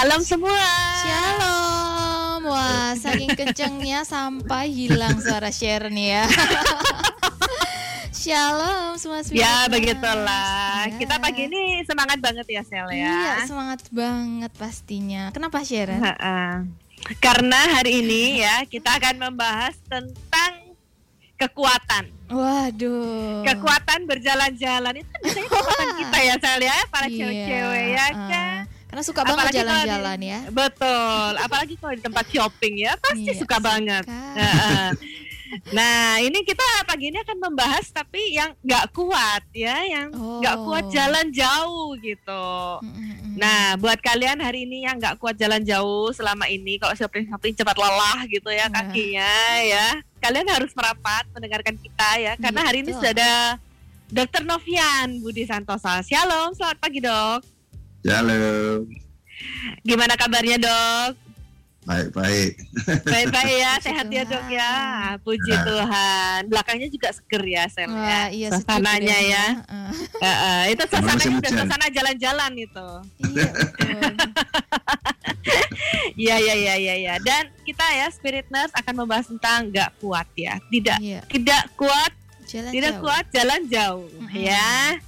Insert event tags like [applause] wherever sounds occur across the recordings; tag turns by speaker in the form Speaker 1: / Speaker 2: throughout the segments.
Speaker 1: Shalom semua.
Speaker 2: Shalom. Wah, saking kencengnya sampai hilang suara share nih ya. [laughs] Shalom semua
Speaker 1: Ya
Speaker 2: Ya,
Speaker 1: begitulah.
Speaker 2: Ya.
Speaker 1: Kita pagi ini semangat banget ya Sel
Speaker 2: Iya,
Speaker 1: ya.
Speaker 2: semangat banget pastinya. Kenapa Sharon?
Speaker 1: Ha-ha. Karena hari ini ya kita akan membahas tentang kekuatan.
Speaker 2: Waduh.
Speaker 1: Kekuatan berjalan-jalan itu kan biasanya kekuatan [laughs] kita ya Sel ya, para
Speaker 2: Iya,
Speaker 1: cewek-cewek ya
Speaker 2: uh,
Speaker 1: kan.
Speaker 2: Karena suka banget jalan-jalan ya.
Speaker 1: Betul, apalagi kalau di tempat shopping ya pasti
Speaker 2: Iya,
Speaker 1: suka banget.
Speaker 2: suka.
Speaker 1: Heeh. Nah, ini kita pagi ini akan membahas tapi yang nggak kuat ya, yang nggak
Speaker 2: Oh.
Speaker 1: kuat jalan jauh gitu.
Speaker 2: Mm-mm.
Speaker 1: Nah, buat kalian hari ini yang nggak kuat jalan jauh selama ini, kalau shopping shopping cepat lelah gitu ya
Speaker 2: Iya.
Speaker 1: kakinya ya, kalian harus merapat mendengarkan kita ya, karena hari ini sudah ada Dokter Novian Budi Santosa. Shalom, selamat pagi dok.
Speaker 3: Halo,
Speaker 1: Gimana kabarnya dok?
Speaker 3: baik-baik.
Speaker 1: Baik-baik ya,
Speaker 2: Puji
Speaker 1: sehat ya dok ya.
Speaker 2: Tuhan.
Speaker 1: Puji
Speaker 3: Ya.
Speaker 1: Tuhan. Belakangnya juga seger ya, Sel ya.
Speaker 2: Iya
Speaker 1: Suasananya ya.
Speaker 2: Heeh.
Speaker 1: Heeh, itu suasananya udah
Speaker 3: hujan.
Speaker 1: suasana jalan-jalan itu.
Speaker 2: Iya.
Speaker 1: Iya iya iya iya ya. Dan kita ya Spirit Nurse akan membahas tentang nggak kuat ya. Tidak
Speaker 2: Iya,
Speaker 1: tidak kuat,
Speaker 2: jalan
Speaker 1: tidak
Speaker 2: jauh.
Speaker 1: kuat jalan jauh
Speaker 2: Mm-mm.
Speaker 1: ya.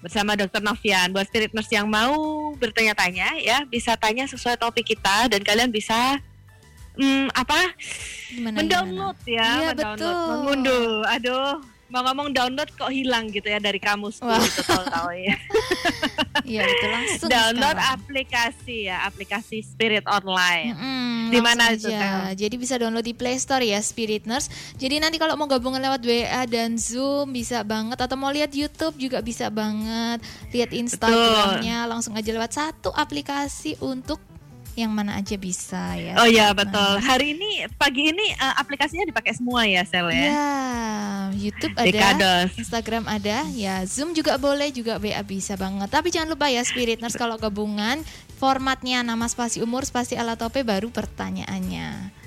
Speaker 1: Bersama Dokter Novian. Buat Spirit Nurse yang mau bertanya-tanya ya, bisa tanya sesuai topik kita dan kalian bisa hmm, apa?
Speaker 2: Gimana,
Speaker 1: mendownload ya,
Speaker 2: Iya,
Speaker 1: mendownload,
Speaker 2: betul.
Speaker 1: mengunduh. Aduh, mau ngomong download kok hilang gitu ya dari kamus
Speaker 2: Wah.
Speaker 1: itu tahu-tahu ya. [laughs]
Speaker 2: Iya betul langsung
Speaker 1: download
Speaker 2: sekarang.
Speaker 1: aplikasi ya, aplikasi Spirit Online.
Speaker 2: Mm-mm,
Speaker 1: Di mana itu,
Speaker 2: aja. Jadi bisa download di Play Store ya Spirit Nurse. Jadi nanti kalau mau gabungan lewat WA dan Zoom bisa banget atau mau lihat YouTube juga bisa banget. Lihat Instagramnya langsung aja lewat satu aplikasi untuk yang mana aja bisa ya.
Speaker 1: Oh ya
Speaker 2: Spirit
Speaker 1: betul. Hari ini pagi ini eh, aplikasinya dipakai semua ya Sel ya.
Speaker 2: Ya, YouTube ada.
Speaker 1: Dekados.
Speaker 2: Instagram ada, ya Zoom juga boleh, juga WA bisa banget. Tapi jangan lupa ya Spirit Nurse kalau gabungan formatnya nama spasi umur spasi ala tope baru pertanyaannya.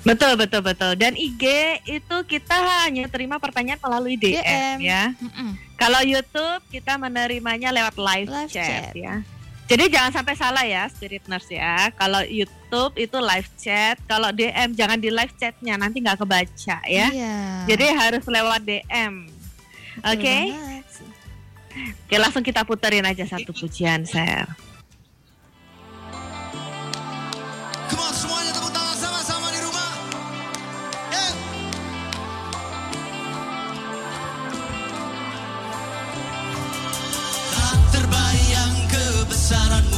Speaker 1: Betul betul betul. Dan IG itu kita hanya terima pertanyaan melalui DM,
Speaker 2: DM.
Speaker 1: ya.
Speaker 2: Mm-mm.
Speaker 1: Kalau YouTube kita menerimanya lewat live,
Speaker 2: Live
Speaker 1: chat,
Speaker 2: chat.
Speaker 1: ya. Jadi jangan sampai salah ya Spirit Nurse ya. Kalau YouTube itu live chat, kalau DM jangan di live chatnya nanti nggak kebaca ya.
Speaker 2: Iya.
Speaker 1: Jadi harus lewat DM. Oke,
Speaker 2: banget.
Speaker 1: Oke langsung kita puterin aja satu pujian Sel.
Speaker 4: sarà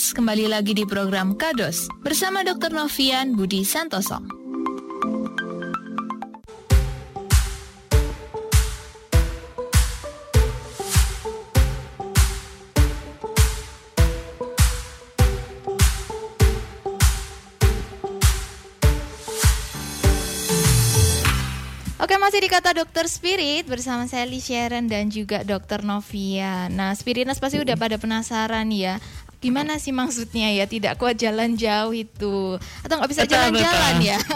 Speaker 4: Kembali lagi di program Kados bersama Dr. Novian Budi Santoso.
Speaker 2: Oke masih di kata dokter Spirit bersama Sally Sharon dan juga dokter Novia. Nah Spiritness pasti udah pada penasaran ya Gimana sih maksudnya ya tidak kuat jalan jauh itu Atau nggak bisa jalan-jalan ya [laughs]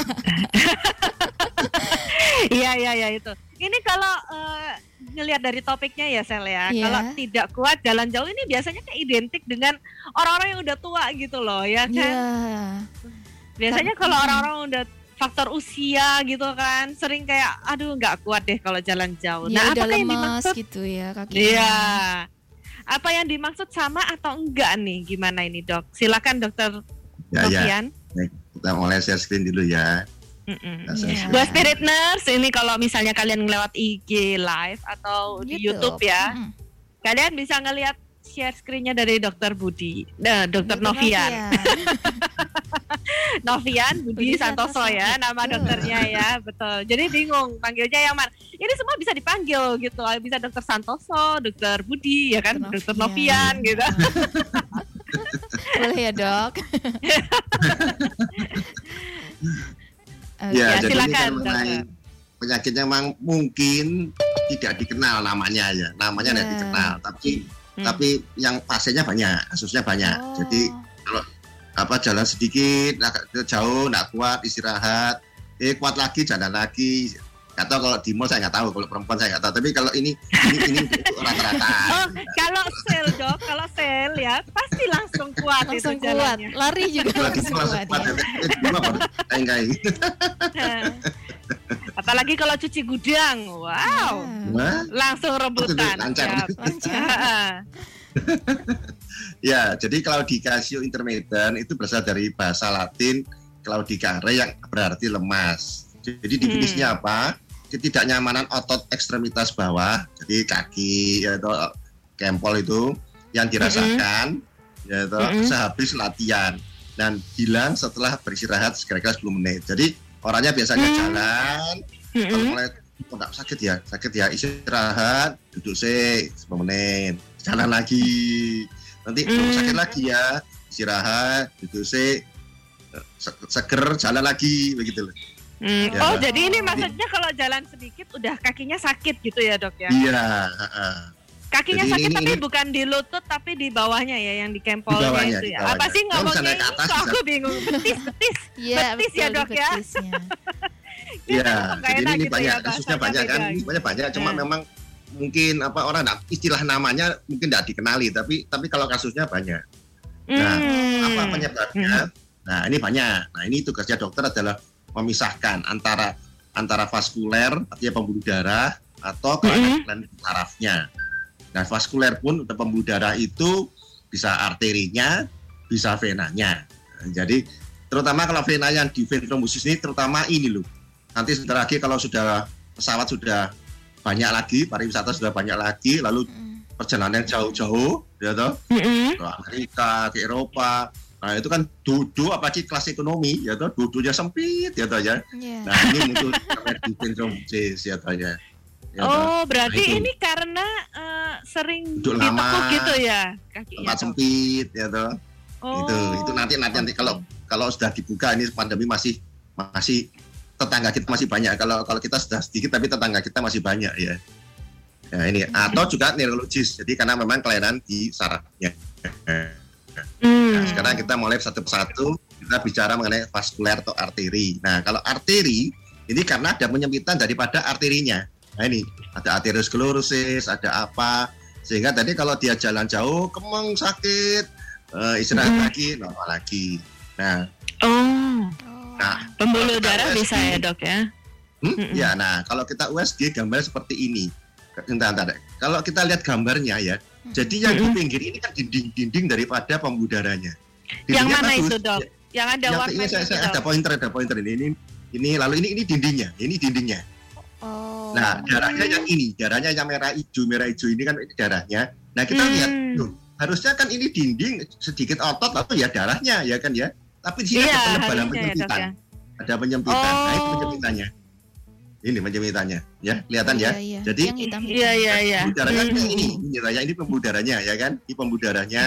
Speaker 1: Iya iya iya itu. Ini kalau eh, ngelihat dari topiknya ya Sel ya,
Speaker 2: Iya.
Speaker 1: kalau tidak kuat jalan jauh ini biasanya kan identik dengan orang-orang yang udah tua gitu loh ya kan.
Speaker 2: Iya
Speaker 1: Biasanya kalau
Speaker 2: mm.
Speaker 1: orang-orang udah faktor usia gitu kan, sering kayak aduh nggak kuat deh kalau jalan jauh.
Speaker 2: Ya
Speaker 1: nah,
Speaker 2: udah
Speaker 1: apakah yang
Speaker 2: lemas
Speaker 1: dimaksud?
Speaker 2: gitu ya kakinya
Speaker 1: Iya. Apa yang dimaksud sama atau enggak nih? Gimana ini, Dok? Silakan Dokter
Speaker 3: Ya, ya.
Speaker 1: Novian.
Speaker 3: Kita mulai share screen dulu ya. Share
Speaker 2: Iya.
Speaker 3: screen.
Speaker 1: Buat Spirit Nurse, ini kalau misalnya kalian lewat IG live atau di YouTube ya,
Speaker 2: Mm-mm.
Speaker 1: kalian bisa ngelihat share screen-nya dari Dokter Budi, nah, Dokter
Speaker 2: Dokter
Speaker 1: Novian,
Speaker 2: Novian. [laughs]
Speaker 1: Novian Budi,
Speaker 2: Budi
Speaker 1: Santoso,
Speaker 2: Santoso,
Speaker 1: ya, nama
Speaker 2: betul.
Speaker 1: dokternya ya, betul. Jadi bingung panggilnya yang mana. Ini semua bisa dipanggil gitu, bisa Dokter Santoso, Dokter Budi, ya kan, Dokter Novian gitu. [laughs]
Speaker 2: Boleh ya dok. [laughs]
Speaker 3: Ya,
Speaker 1: Ya, silakan,
Speaker 3: kan mengenai penyakitnya memang mungkin tidak dikenal namanya ya. Namanya tidak
Speaker 2: Ya.
Speaker 3: dikenal, tapi
Speaker 1: Hmm.
Speaker 3: tapi yang pasiennya banyak, kasusnya banyak.
Speaker 2: Oh.
Speaker 3: Jadi apa jalan sedikit, agak jauh, nggak kuat, istirahat, eh kuat lagi, jalan lagi. Nggak tahu kalau di mall saya nggak tahu, kalau perempuan saya nggak tahu. Tapi kalau ini ini, ini untuk rata-rata. [laughs]
Speaker 1: Oh, kalau sel dok, kalau sel ya pasti langsung kuat
Speaker 2: langsung
Speaker 1: itu
Speaker 2: kuat
Speaker 1: jalannya.
Speaker 2: lari juga
Speaker 3: Kalau di
Speaker 2: langsung
Speaker 3: mall langsung
Speaker 2: kuat ya.
Speaker 3: ya. Eh.
Speaker 1: Apalagi kalau cuci gudang, wow,
Speaker 3: Wah,
Speaker 1: langsung rebutan.
Speaker 3: lancar.
Speaker 2: Lancar. [laughs]
Speaker 3: Ya, jadi claudicatio intermittent itu berasal dari bahasa Latin claudicare yang berarti lemas. Jadi definisinya apa? Ketidaknyamanan otot ekstremitas bawah, jadi kaki atau kempol itu yang dirasakan yaitu
Speaker 1: Mm-mm.
Speaker 3: sehabis latihan dan hilang setelah beristirahat kira-kira 10 menit. Jadi orangnya biasanya
Speaker 1: Mm.
Speaker 3: jalan, kalau
Speaker 1: Mm-mm.
Speaker 3: mulai kok nggak sakit ya, sakit ya istirahat, duduk sih 10 menit, jalan lagi. Nanti
Speaker 1: Mm.
Speaker 3: kalau sakit lagi ya, istirahat, duduk sih se- seger, jalan lagi begitu loh.
Speaker 1: Hmm,
Speaker 3: Ya.
Speaker 1: Oh, jadi ini maksudnya kalau jalan sedikit udah kakinya sakit gitu ya dok ya?
Speaker 3: Iya, heeh.
Speaker 1: Kakinya
Speaker 3: Jadi
Speaker 1: sakit
Speaker 3: ini-
Speaker 1: tapi
Speaker 3: ini-
Speaker 1: bukan di lutut tapi di bawahnya ya yang di
Speaker 3: Di
Speaker 1: kempolnya
Speaker 3: bawahnya,
Speaker 1: itu
Speaker 3: di
Speaker 1: ya.
Speaker 3: bawahnya.
Speaker 1: Apa sih ngomongnya ini?
Speaker 3: atas,
Speaker 1: Kok aku bingung. Betis, betis. [laughs]
Speaker 2: Iya
Speaker 1: Betis ya,
Speaker 2: betul
Speaker 1: Dok,
Speaker 2: di
Speaker 1: ya? [laughs]
Speaker 3: Iya, jadi ini
Speaker 1: gitu
Speaker 3: banyak
Speaker 1: ya,
Speaker 3: kasusnya banyak kan,
Speaker 1: beda.
Speaker 3: banyak banyak. Cuma
Speaker 1: Hmm.
Speaker 3: memang mungkin apa orang istilah namanya mungkin tidak dikenali, tapi tapi kalau kasusnya banyak. Nah,
Speaker 1: Hmm.
Speaker 3: apa penyebabnya? Nah, ini banyak. Nah, ini tugasnya dokter adalah memisahkan antara antara vaskuler artinya pembuluh darah atau kelainan sarafnya. Nah, vaskuler pun untuk pembuluh darah itu bisa arterinya, bisa venanya. Nah, jadi terutama kalau vena yang di vein thrombosis ini terutama ini loh. Nanti sebentar lagi kalau sudah pesawat sudah banyak lagi, pariwisata sudah banyak lagi, lalu
Speaker 2: Mm.
Speaker 3: perjalanan jauh-jauh, ya toh,
Speaker 1: Mm-mm.
Speaker 3: ke Amerika, ke Eropa. Nah itu kan duduk apalagi kelas ekonomi ya toh duduknya sempit ya toh ya.
Speaker 2: Iya.
Speaker 3: Nah ini muncul namanya dipendrosis ya toh ya. Ya toh.
Speaker 1: Oh, berarti
Speaker 3: Nah, itu.
Speaker 1: ini karena eh, sering
Speaker 3: Duduk lama,
Speaker 1: gitu ya kakinya.
Speaker 3: tempat sempit ya toh.
Speaker 1: Oh.
Speaker 3: Itu itu nanti nanti nanti kalau kalau sudah dibuka ini pandemi masih masih tetangga kita masih banyak. Kalau kalau kita sudah sedikit tapi tetangga kita masih banyak ya. Ya ini atau juga neurologis. Jadi karena memang kelainan di sarafnya.
Speaker 1: Hmm.
Speaker 3: Nah, sekarang kita mulai satu persatu kita bicara mengenai vaskuler atau arteri. Nah, kalau arteri ini karena ada penyempitan daripada arterinya. Nah, ini ada arteriosklerosis, ada apa sehingga tadi kalau dia jalan jauh kemeng sakit eh, istirahat
Speaker 1: Hmm.
Speaker 3: lagi normal lagi. Nah,
Speaker 1: Oh,
Speaker 3: nah
Speaker 1: pembuluh darah
Speaker 3: USG,
Speaker 1: bisa ya dok ya?
Speaker 3: Hmm?
Speaker 1: Mm-mm.
Speaker 3: Ya, nah kalau kita USG gambar seperti ini. Entar, entar. Kalau kita lihat gambarnya ya, jadi yang di pinggir ini kan dinding-dinding daripada pembuluh darahnya.
Speaker 1: Yang
Speaker 3: Dindingnya
Speaker 1: mana
Speaker 3: bagus.
Speaker 1: itu dok?
Speaker 3: Ya,
Speaker 1: Yang ada
Speaker 3: yang
Speaker 1: warna
Speaker 3: ini saya, saya ada pointer, ada pointer ini. Ini ini lalu ini ini dindingnya, ini dindingnya.
Speaker 2: Oh.
Speaker 3: Nah, darahnya yang ini, darahnya yang merah hijau, merah hijau ini kan ini darahnya. Nah, kita
Speaker 1: Hmm.
Speaker 3: lihat, loh, harusnya kan ini dinding sedikit otot lalu ya darahnya ya kan ya. Tapi di sini
Speaker 1: Iya,
Speaker 3: ada penebalan
Speaker 1: ya, Dok,
Speaker 3: penyempitan.
Speaker 1: ya.
Speaker 3: Ada penyempitan. Nah, itu
Speaker 1: Oh.
Speaker 3: penyempitannya. Ini penyempitannya, ya kelihatan ya.
Speaker 2: Iya, iya.
Speaker 3: Jadi
Speaker 2: yang
Speaker 1: Iya iya iya.
Speaker 3: kan
Speaker 1: Hmm.
Speaker 3: ini, ini raya ini pembuluh darahnya ya kan? Ini pembuluh darahnya,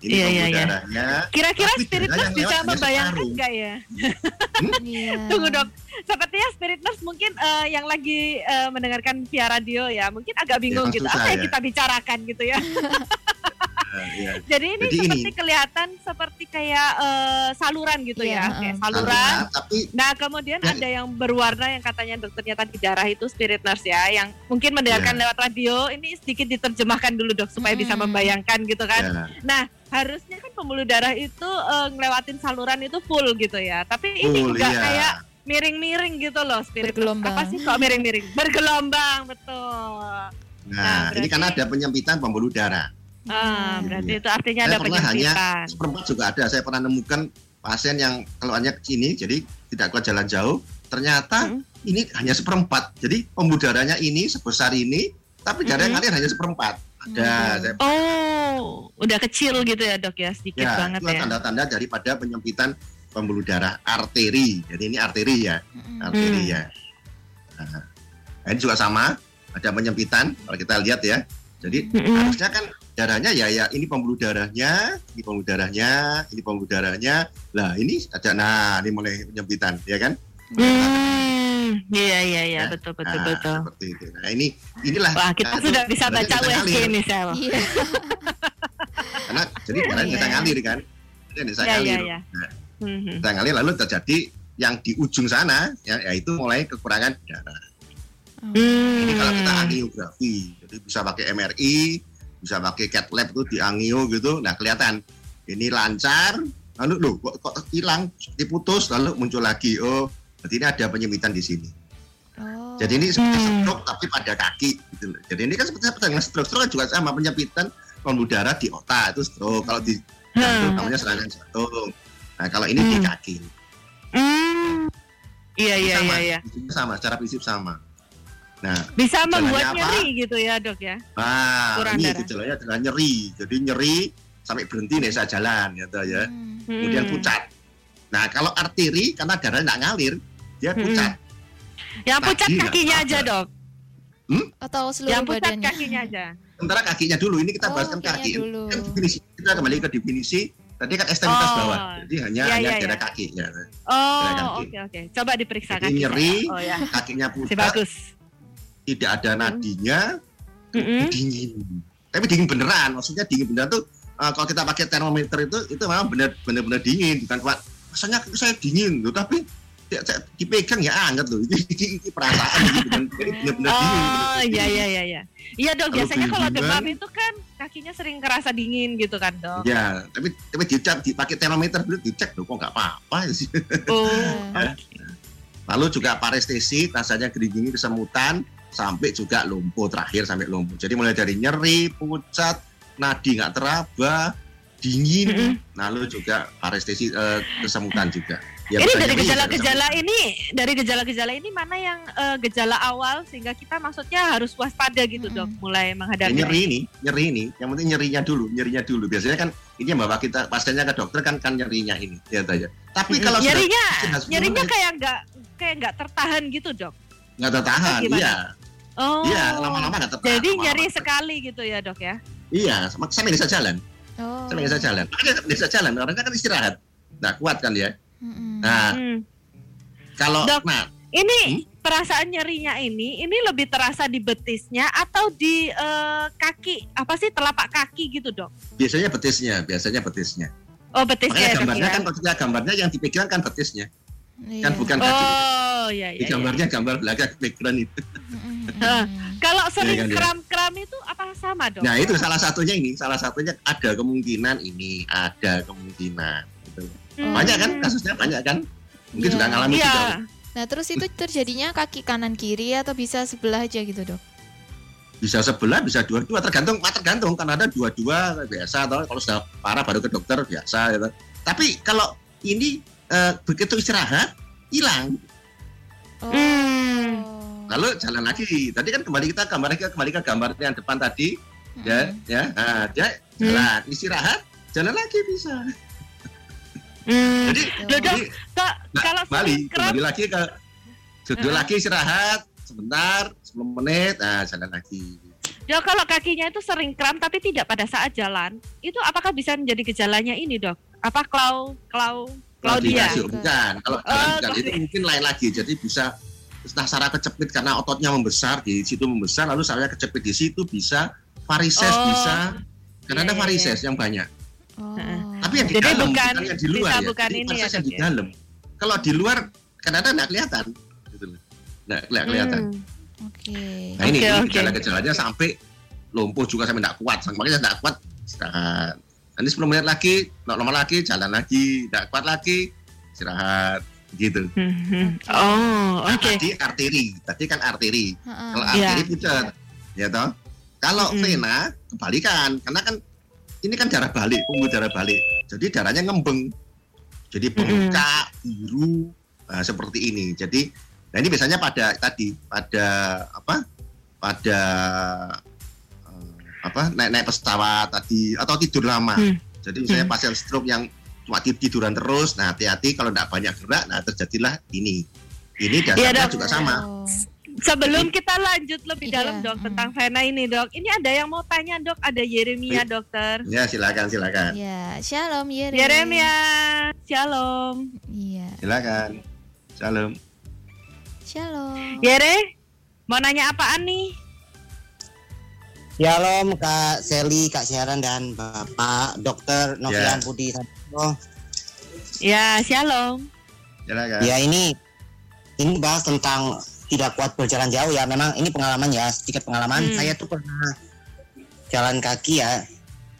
Speaker 3: ini
Speaker 1: Iya, iya, iya. Kira-kira spirit nurse
Speaker 3: yang
Speaker 1: bisa membayangkan
Speaker 3: separuh.
Speaker 1: nggak ya? [laughs]
Speaker 2: Iya.
Speaker 1: Tunggu dok, sepertinya spirit nurse mungkin eh, yang lagi eh, mendengarkan via radio ya, mungkin agak bingung
Speaker 3: kan
Speaker 1: gitu.
Speaker 3: susah
Speaker 1: Apa yang
Speaker 3: ya.
Speaker 1: kita bicarakan gitu ya? [laughs]
Speaker 3: Nah, iya.
Speaker 1: Jadi ini
Speaker 3: Jadi
Speaker 1: seperti
Speaker 3: ini.
Speaker 1: kelihatan seperti kayak eh, saluran gitu
Speaker 2: Iya,
Speaker 1: ya, kayak saluran.
Speaker 3: Saluran, tapi
Speaker 1: Nah kemudian
Speaker 3: Ya.
Speaker 1: ada yang berwarna yang katanya dokternya tadi darah itu spirit nurse ya, yang mungkin mendengarkan
Speaker 3: Ya.
Speaker 1: lewat radio. Ini sedikit diterjemahkan dulu dok supaya bisa
Speaker 2: Hmm.
Speaker 1: membayangkan gitu kan.
Speaker 3: ya,
Speaker 1: Nah, harusnya kan pembuluh darah itu eh, ngelewatin saluran itu full gitu ya. Tapi ini
Speaker 3: full,
Speaker 1: enggak
Speaker 3: iya.
Speaker 1: kayak miring-miring gitu loh spirit.
Speaker 2: Bergelombang.
Speaker 1: Apa sih kok miring-miring? Bergelombang, betul.
Speaker 3: Nah,
Speaker 1: Nah,
Speaker 3: ini karena ada penyempitan pembuluh darah.
Speaker 1: Ah,
Speaker 2: Hmm.
Speaker 1: berarti
Speaker 3: Iya.
Speaker 1: itu artinya
Speaker 3: Saya
Speaker 1: ada
Speaker 3: pernah hanya
Speaker 1: penyempitan.
Speaker 3: seperempat juga ada. Saya pernah nemukan pasien yang keluarnya ke sini, jadi tidak kuat jalan jauh. Ternyata
Speaker 1: Hmm.
Speaker 3: ini hanya seperempat. Jadi pembuluh darahnya ini sebesar ini, tapi darah yang
Speaker 1: Mhm.
Speaker 3: ngalir hanya seperempat. Ada.
Speaker 2: Waduh.
Speaker 3: Saya,
Speaker 1: Oh, udah kecil gitu ya dok ya, sedikit
Speaker 3: ya,
Speaker 1: banget
Speaker 3: itu
Speaker 1: ya.
Speaker 3: tanda-tanda daripada penyempitan pembuluh darah arteri. Jadi ini arteri ya,
Speaker 2: Mm-mm.
Speaker 3: arteri
Speaker 1: Hmm.
Speaker 3: ya. Nah, ini juga sama, ada penyempitan. Kalau kita lihat ya, jadi
Speaker 1: Mm-mm.
Speaker 3: harusnya kan darahnya ya ya ini pembuluh darahnya, ini pembuluh darahnya, ini pembuluh darahnya. Lah ini ada nah ini mulai penyempitan ya kan?
Speaker 1: Hmm, iya iya iya
Speaker 3: Ya.
Speaker 1: betul betul
Speaker 3: nah,
Speaker 1: betul.
Speaker 3: seperti itu. Nah ini inilah
Speaker 1: Wah kita
Speaker 3: nah, itu
Speaker 1: sudah bisa baca USG
Speaker 3: ngalir.
Speaker 1: ini sel.
Speaker 2: Iya. [laughs]
Speaker 3: karena jadi darahnya bisa
Speaker 2: Iya.
Speaker 3: ngalir kan? Jadi bisa
Speaker 1: Iya iya
Speaker 3: ngalir.
Speaker 1: iya.
Speaker 3: Nah,
Speaker 1: Hmm.
Speaker 3: bisa ngalir lalu terjadi yang di ujung sana ya yaitu mulai kekurangan darah.
Speaker 1: Hmm.
Speaker 3: Ini kalau kita angiografi, jadi bisa pakai MRI, bisa pakai cat lab itu di angio gitu. Nah kelihatan ini lancar, lalu loh kok, kok hilang, diputus, lalu muncul lagi. Oh, berarti ini ada penyempitan di sini.
Speaker 2: Oh.
Speaker 3: Jadi ini seperti
Speaker 1: Hmm.
Speaker 3: stroke tapi pada kaki. Gitu. loh. Jadi ini kan seperti seperti dengan stroke, stroke kan juga sama penyempitan pembuluh darah di otak itu stroke. Kalau di jantung
Speaker 1: Hmm.
Speaker 3: namanya serangan jantung. Nah kalau ini di
Speaker 1: Hmm.
Speaker 3: kaki.
Speaker 1: Hmm. Iya iya
Speaker 3: sama,
Speaker 1: iya iya.
Speaker 3: sama, secara prinsip sama. Nah,
Speaker 1: Bisa membuat
Speaker 3: apa?
Speaker 1: nyeri gitu ya dok ya.
Speaker 3: Nah,
Speaker 1: Kurang
Speaker 3: ini
Speaker 1: darah.
Speaker 3: gejalanya adalah nyeri. Jadi nyeri sampai berhenti nih saya jalan gitu ya.
Speaker 2: Hmm.
Speaker 3: Kemudian
Speaker 1: Hmm.
Speaker 3: pucat. Nah, kalau arteri karena darah nggak ngalir, dia
Speaker 1: Hmm.
Speaker 3: pucat.
Speaker 1: Yang pucat kakinya aja dok.
Speaker 2: Atau seluruh
Speaker 1: Yang pucat
Speaker 2: badannya.
Speaker 1: kakinya aja.
Speaker 3: Sementara kakinya dulu, ini kita
Speaker 2: Oh,
Speaker 3: bahaskan
Speaker 2: kakinya
Speaker 3: kaki.
Speaker 2: dulu.
Speaker 3: Kan definisi, kita kembali ke definisi. Tadi kan ekstremitas
Speaker 1: Oh.
Speaker 3: bawah, jadi hanya
Speaker 1: Iya,
Speaker 3: hanya
Speaker 1: iya,
Speaker 3: daerah
Speaker 1: iya.
Speaker 3: kaki. Ya.
Speaker 1: Oh
Speaker 3: kaki.
Speaker 1: oke oke. Coba diperiksa
Speaker 3: Jadi
Speaker 1: kaki
Speaker 3: nyeri.
Speaker 1: Oh ya.
Speaker 3: Kakinya
Speaker 1: Si
Speaker 3: pucat,
Speaker 1: bagus.
Speaker 3: Tidak ada nadinya,
Speaker 1: Mm-mm.
Speaker 3: dingin. Tapi dingin beneran, maksudnya dingin beneran tuh eh, kalau kita pakai termometer itu itu memang benar benar benar dingin, bukan kuat. Rasanya saya dingin loh, tapi ya, saya dipegang ya hangat loh. [laughs] Ini, ini, ini perasaan gitu kan. Jadi benar-benar dingin.
Speaker 1: Oh iya iya iya iya. Iya dok
Speaker 3: Kalau
Speaker 1: biasanya kalau demam itu kan kakinya sering kerasa dingin gitu kan dok.
Speaker 3: Ya, tapi tapi dicek dipakai termometer dulu dicek loh kok nggak apa-apa sih.
Speaker 1: Oh. [laughs]
Speaker 2: Iya.
Speaker 3: Lalu juga parestesi, rasanya gering kesemutan, sampai juga lumpuh terakhir sampai lumpuh. Jadi mulai dari nyeri, pucat, nadi nggak teraba, dingin, lalu juga parestesi eh, kesemutan juga. Ya,
Speaker 1: ini dari
Speaker 3: ya,
Speaker 1: gejala-gejala ini, dari gejala-gejala ini mana yang eh, gejala awal sehingga kita maksudnya harus waspada gitu
Speaker 2: Mm-mm.
Speaker 1: dok, mulai
Speaker 3: Ya,
Speaker 1: menghadapi.
Speaker 3: nyeri ini, nyeri ini, yang penting nyerinya dulu, nyerinya dulu. Biasanya kan ini yang bawa kita pasiennya ke dokter kan kan nyerinya ini, ya saja. Tapi kalau
Speaker 1: nyerinya,
Speaker 3: sudah
Speaker 1: nyerinya kayak nggak kayak nggak tertahan gitu dok.
Speaker 3: nggak tertahan, iya,
Speaker 1: Oh.
Speaker 3: iya, lama-lama tertahan.
Speaker 1: Jadi
Speaker 3: lama-lama
Speaker 1: nyeri sekali gitu ya dok ya.
Speaker 3: Iya, sama- saya nggak bisa jalan,
Speaker 2: Oh.
Speaker 3: saya nggak bisa jalan. Makanya bisa jalan, karena kan istirahat. Nah, kuat kan ya.
Speaker 2: Mm-mm.
Speaker 3: Nah,
Speaker 1: Hmm.
Speaker 3: kalau
Speaker 1: Dok.
Speaker 3: nah
Speaker 1: Ini
Speaker 3: Hmm?
Speaker 1: perasaan nyerinya ini, ini lebih terasa di betisnya atau di eh, kaki apa sih telapak kaki gitu dok?
Speaker 3: biasanya betisnya, biasanya betisnya.
Speaker 1: Oh betisnya
Speaker 3: Makanya
Speaker 1: ya
Speaker 3: gambarnya
Speaker 1: ya.
Speaker 3: kan kita gambarnya yang dipegang kan betisnya,
Speaker 2: Iya.
Speaker 3: kan bukan kaki.
Speaker 1: Oh iya
Speaker 3: Di
Speaker 1: iya. iya.
Speaker 3: gambarnya gambar belakang background itu.
Speaker 1: Kalau sering
Speaker 3: Iya kan, ya.
Speaker 1: kram-kram itu apa sama dok?
Speaker 3: Nah, itu salah satunya ini, salah satunya ada kemungkinan ini, ada kemungkinan. Gitu.
Speaker 1: Hmm.
Speaker 3: Banyak kan kasusnya banyak kan? Mungkin
Speaker 2: Iya.
Speaker 3: juga ngalami
Speaker 1: Iya.
Speaker 3: juga.
Speaker 2: Nah, terus itu terjadinya kaki kanan kiri atau bisa sebelah aja gitu, Dok?
Speaker 3: Bisa sebelah, bisa dua-dua, tergantung, tergantung kan ada dua-dua biasa atau kalau sudah parah baru ke dokter biasa gitu. Tapi kalau ini eh, begitu istirahat hilang,
Speaker 2: Oh.
Speaker 1: Hmm.
Speaker 3: lalu jalan lagi. Tadi kan kembali kita gambar kembali ke gambar yang depan tadi, ya,
Speaker 2: Mm-mm.
Speaker 3: ya, nah, dia jalan istirahat jalan lagi bisa
Speaker 1: Hmm.
Speaker 3: jadi
Speaker 1: Loh, dok,
Speaker 3: jadi
Speaker 1: Kak,
Speaker 3: Nah,
Speaker 1: kalau
Speaker 3: kembali kembali lagi ke duduk
Speaker 1: Heeh.
Speaker 3: lagi istirahat sebentar 10 menit nah jalan lagi
Speaker 1: dok kalau kakinya itu sering kram tapi tidak pada saat jalan, itu apakah bisa menjadi gejalanya ini dok? Apa klau klau
Speaker 3: kalau
Speaker 1: Claudia?
Speaker 3: dikasih bukan kalau
Speaker 1: Oh,
Speaker 3: bukan. itu
Speaker 1: Claudia.
Speaker 3: mungkin lain lagi jadi bisa nah saraf kecepit karena ototnya membesar di situ membesar lalu sarafnya kecepit di situ bisa varises
Speaker 1: Oh.
Speaker 3: bisa karena
Speaker 1: Iya,
Speaker 3: ada
Speaker 1: iya,
Speaker 3: varises yang banyak
Speaker 2: Oh.
Speaker 3: tapi yang di
Speaker 1: Jadi
Speaker 3: dalam
Speaker 1: bukan-
Speaker 3: bukan yang di luar
Speaker 1: bisa
Speaker 3: ya
Speaker 1: bukan
Speaker 3: Jadi
Speaker 1: ini ya,
Speaker 3: yang di
Speaker 1: ya?
Speaker 3: dalam kalau di luar kadang-kadang nggak kelihatan gitu loh nggak nggak kelihatan
Speaker 1: Hmm.
Speaker 2: Oke.
Speaker 3: Nah ini,
Speaker 1: Oke,
Speaker 3: ini
Speaker 1: oke.
Speaker 3: gejala-gejalanya sampai lumpuh juga sampai tidak kuat. Makanya tidak kuat istirahat. Nanti 10 menit lagi, normal lagi, jalan lagi, tidak kuat lagi, istirahat. Gitu.
Speaker 1: Hmm, hmm. Oh,
Speaker 3: Nah,
Speaker 1: oke.
Speaker 3: Tadi arteri, tadi kan arteri.
Speaker 2: Heeh.
Speaker 3: Kalau
Speaker 1: Iya.
Speaker 3: arteri pucat, ya toh. Kalau
Speaker 1: Mm-mm.
Speaker 3: vena kebalikan, karena kan ini kan darah balik, pembuluh darah balik. Jadi darahnya ngembeng. Jadi bengkak, biru, nah, seperti ini. Jadi, nah ini biasanya pada tadi, pada apa? Pada apa? Naik-naik pesawat tadi atau tidur lama.
Speaker 1: Hmm.
Speaker 3: Jadi misalnya
Speaker 1: Hmm.
Speaker 3: pasien stroke yang cuma tid- tiduran terus, nah hati-hati kalau tidak banyak gerak, nah terjadilah ini. Ini dasarnya
Speaker 1: Iya, Dok.
Speaker 3: juga sama.
Speaker 2: Oh.
Speaker 1: Sebelum kita lanjut lebih
Speaker 2: Iya,
Speaker 1: dalam dok
Speaker 2: hmm.
Speaker 1: tentang Vena ini dok, ini ada yang mau tanya dok, ada Yeremia dokter.
Speaker 3: Ya silakan, silakan,
Speaker 2: Ya, shalom Yere.
Speaker 1: Yeremia, shalom.
Speaker 2: Iya,
Speaker 3: silakan. Salam.
Speaker 2: shalom.
Speaker 1: Yere, mau nanya apaan nih?
Speaker 5: Shalom Kak Seli, Kak Siaran dan Bapak Dokter Novian
Speaker 3: Ya.
Speaker 5: Budi Santoso.
Speaker 1: Ya, shalom.
Speaker 3: Silakan.
Speaker 5: Ya ini ini bahas tentang tidak kuat berjalan jauh ya. Memang ini pengalaman ya, sedikit pengalaman.
Speaker 1: Hmm.
Speaker 5: Saya tuh pernah jalan kaki ya.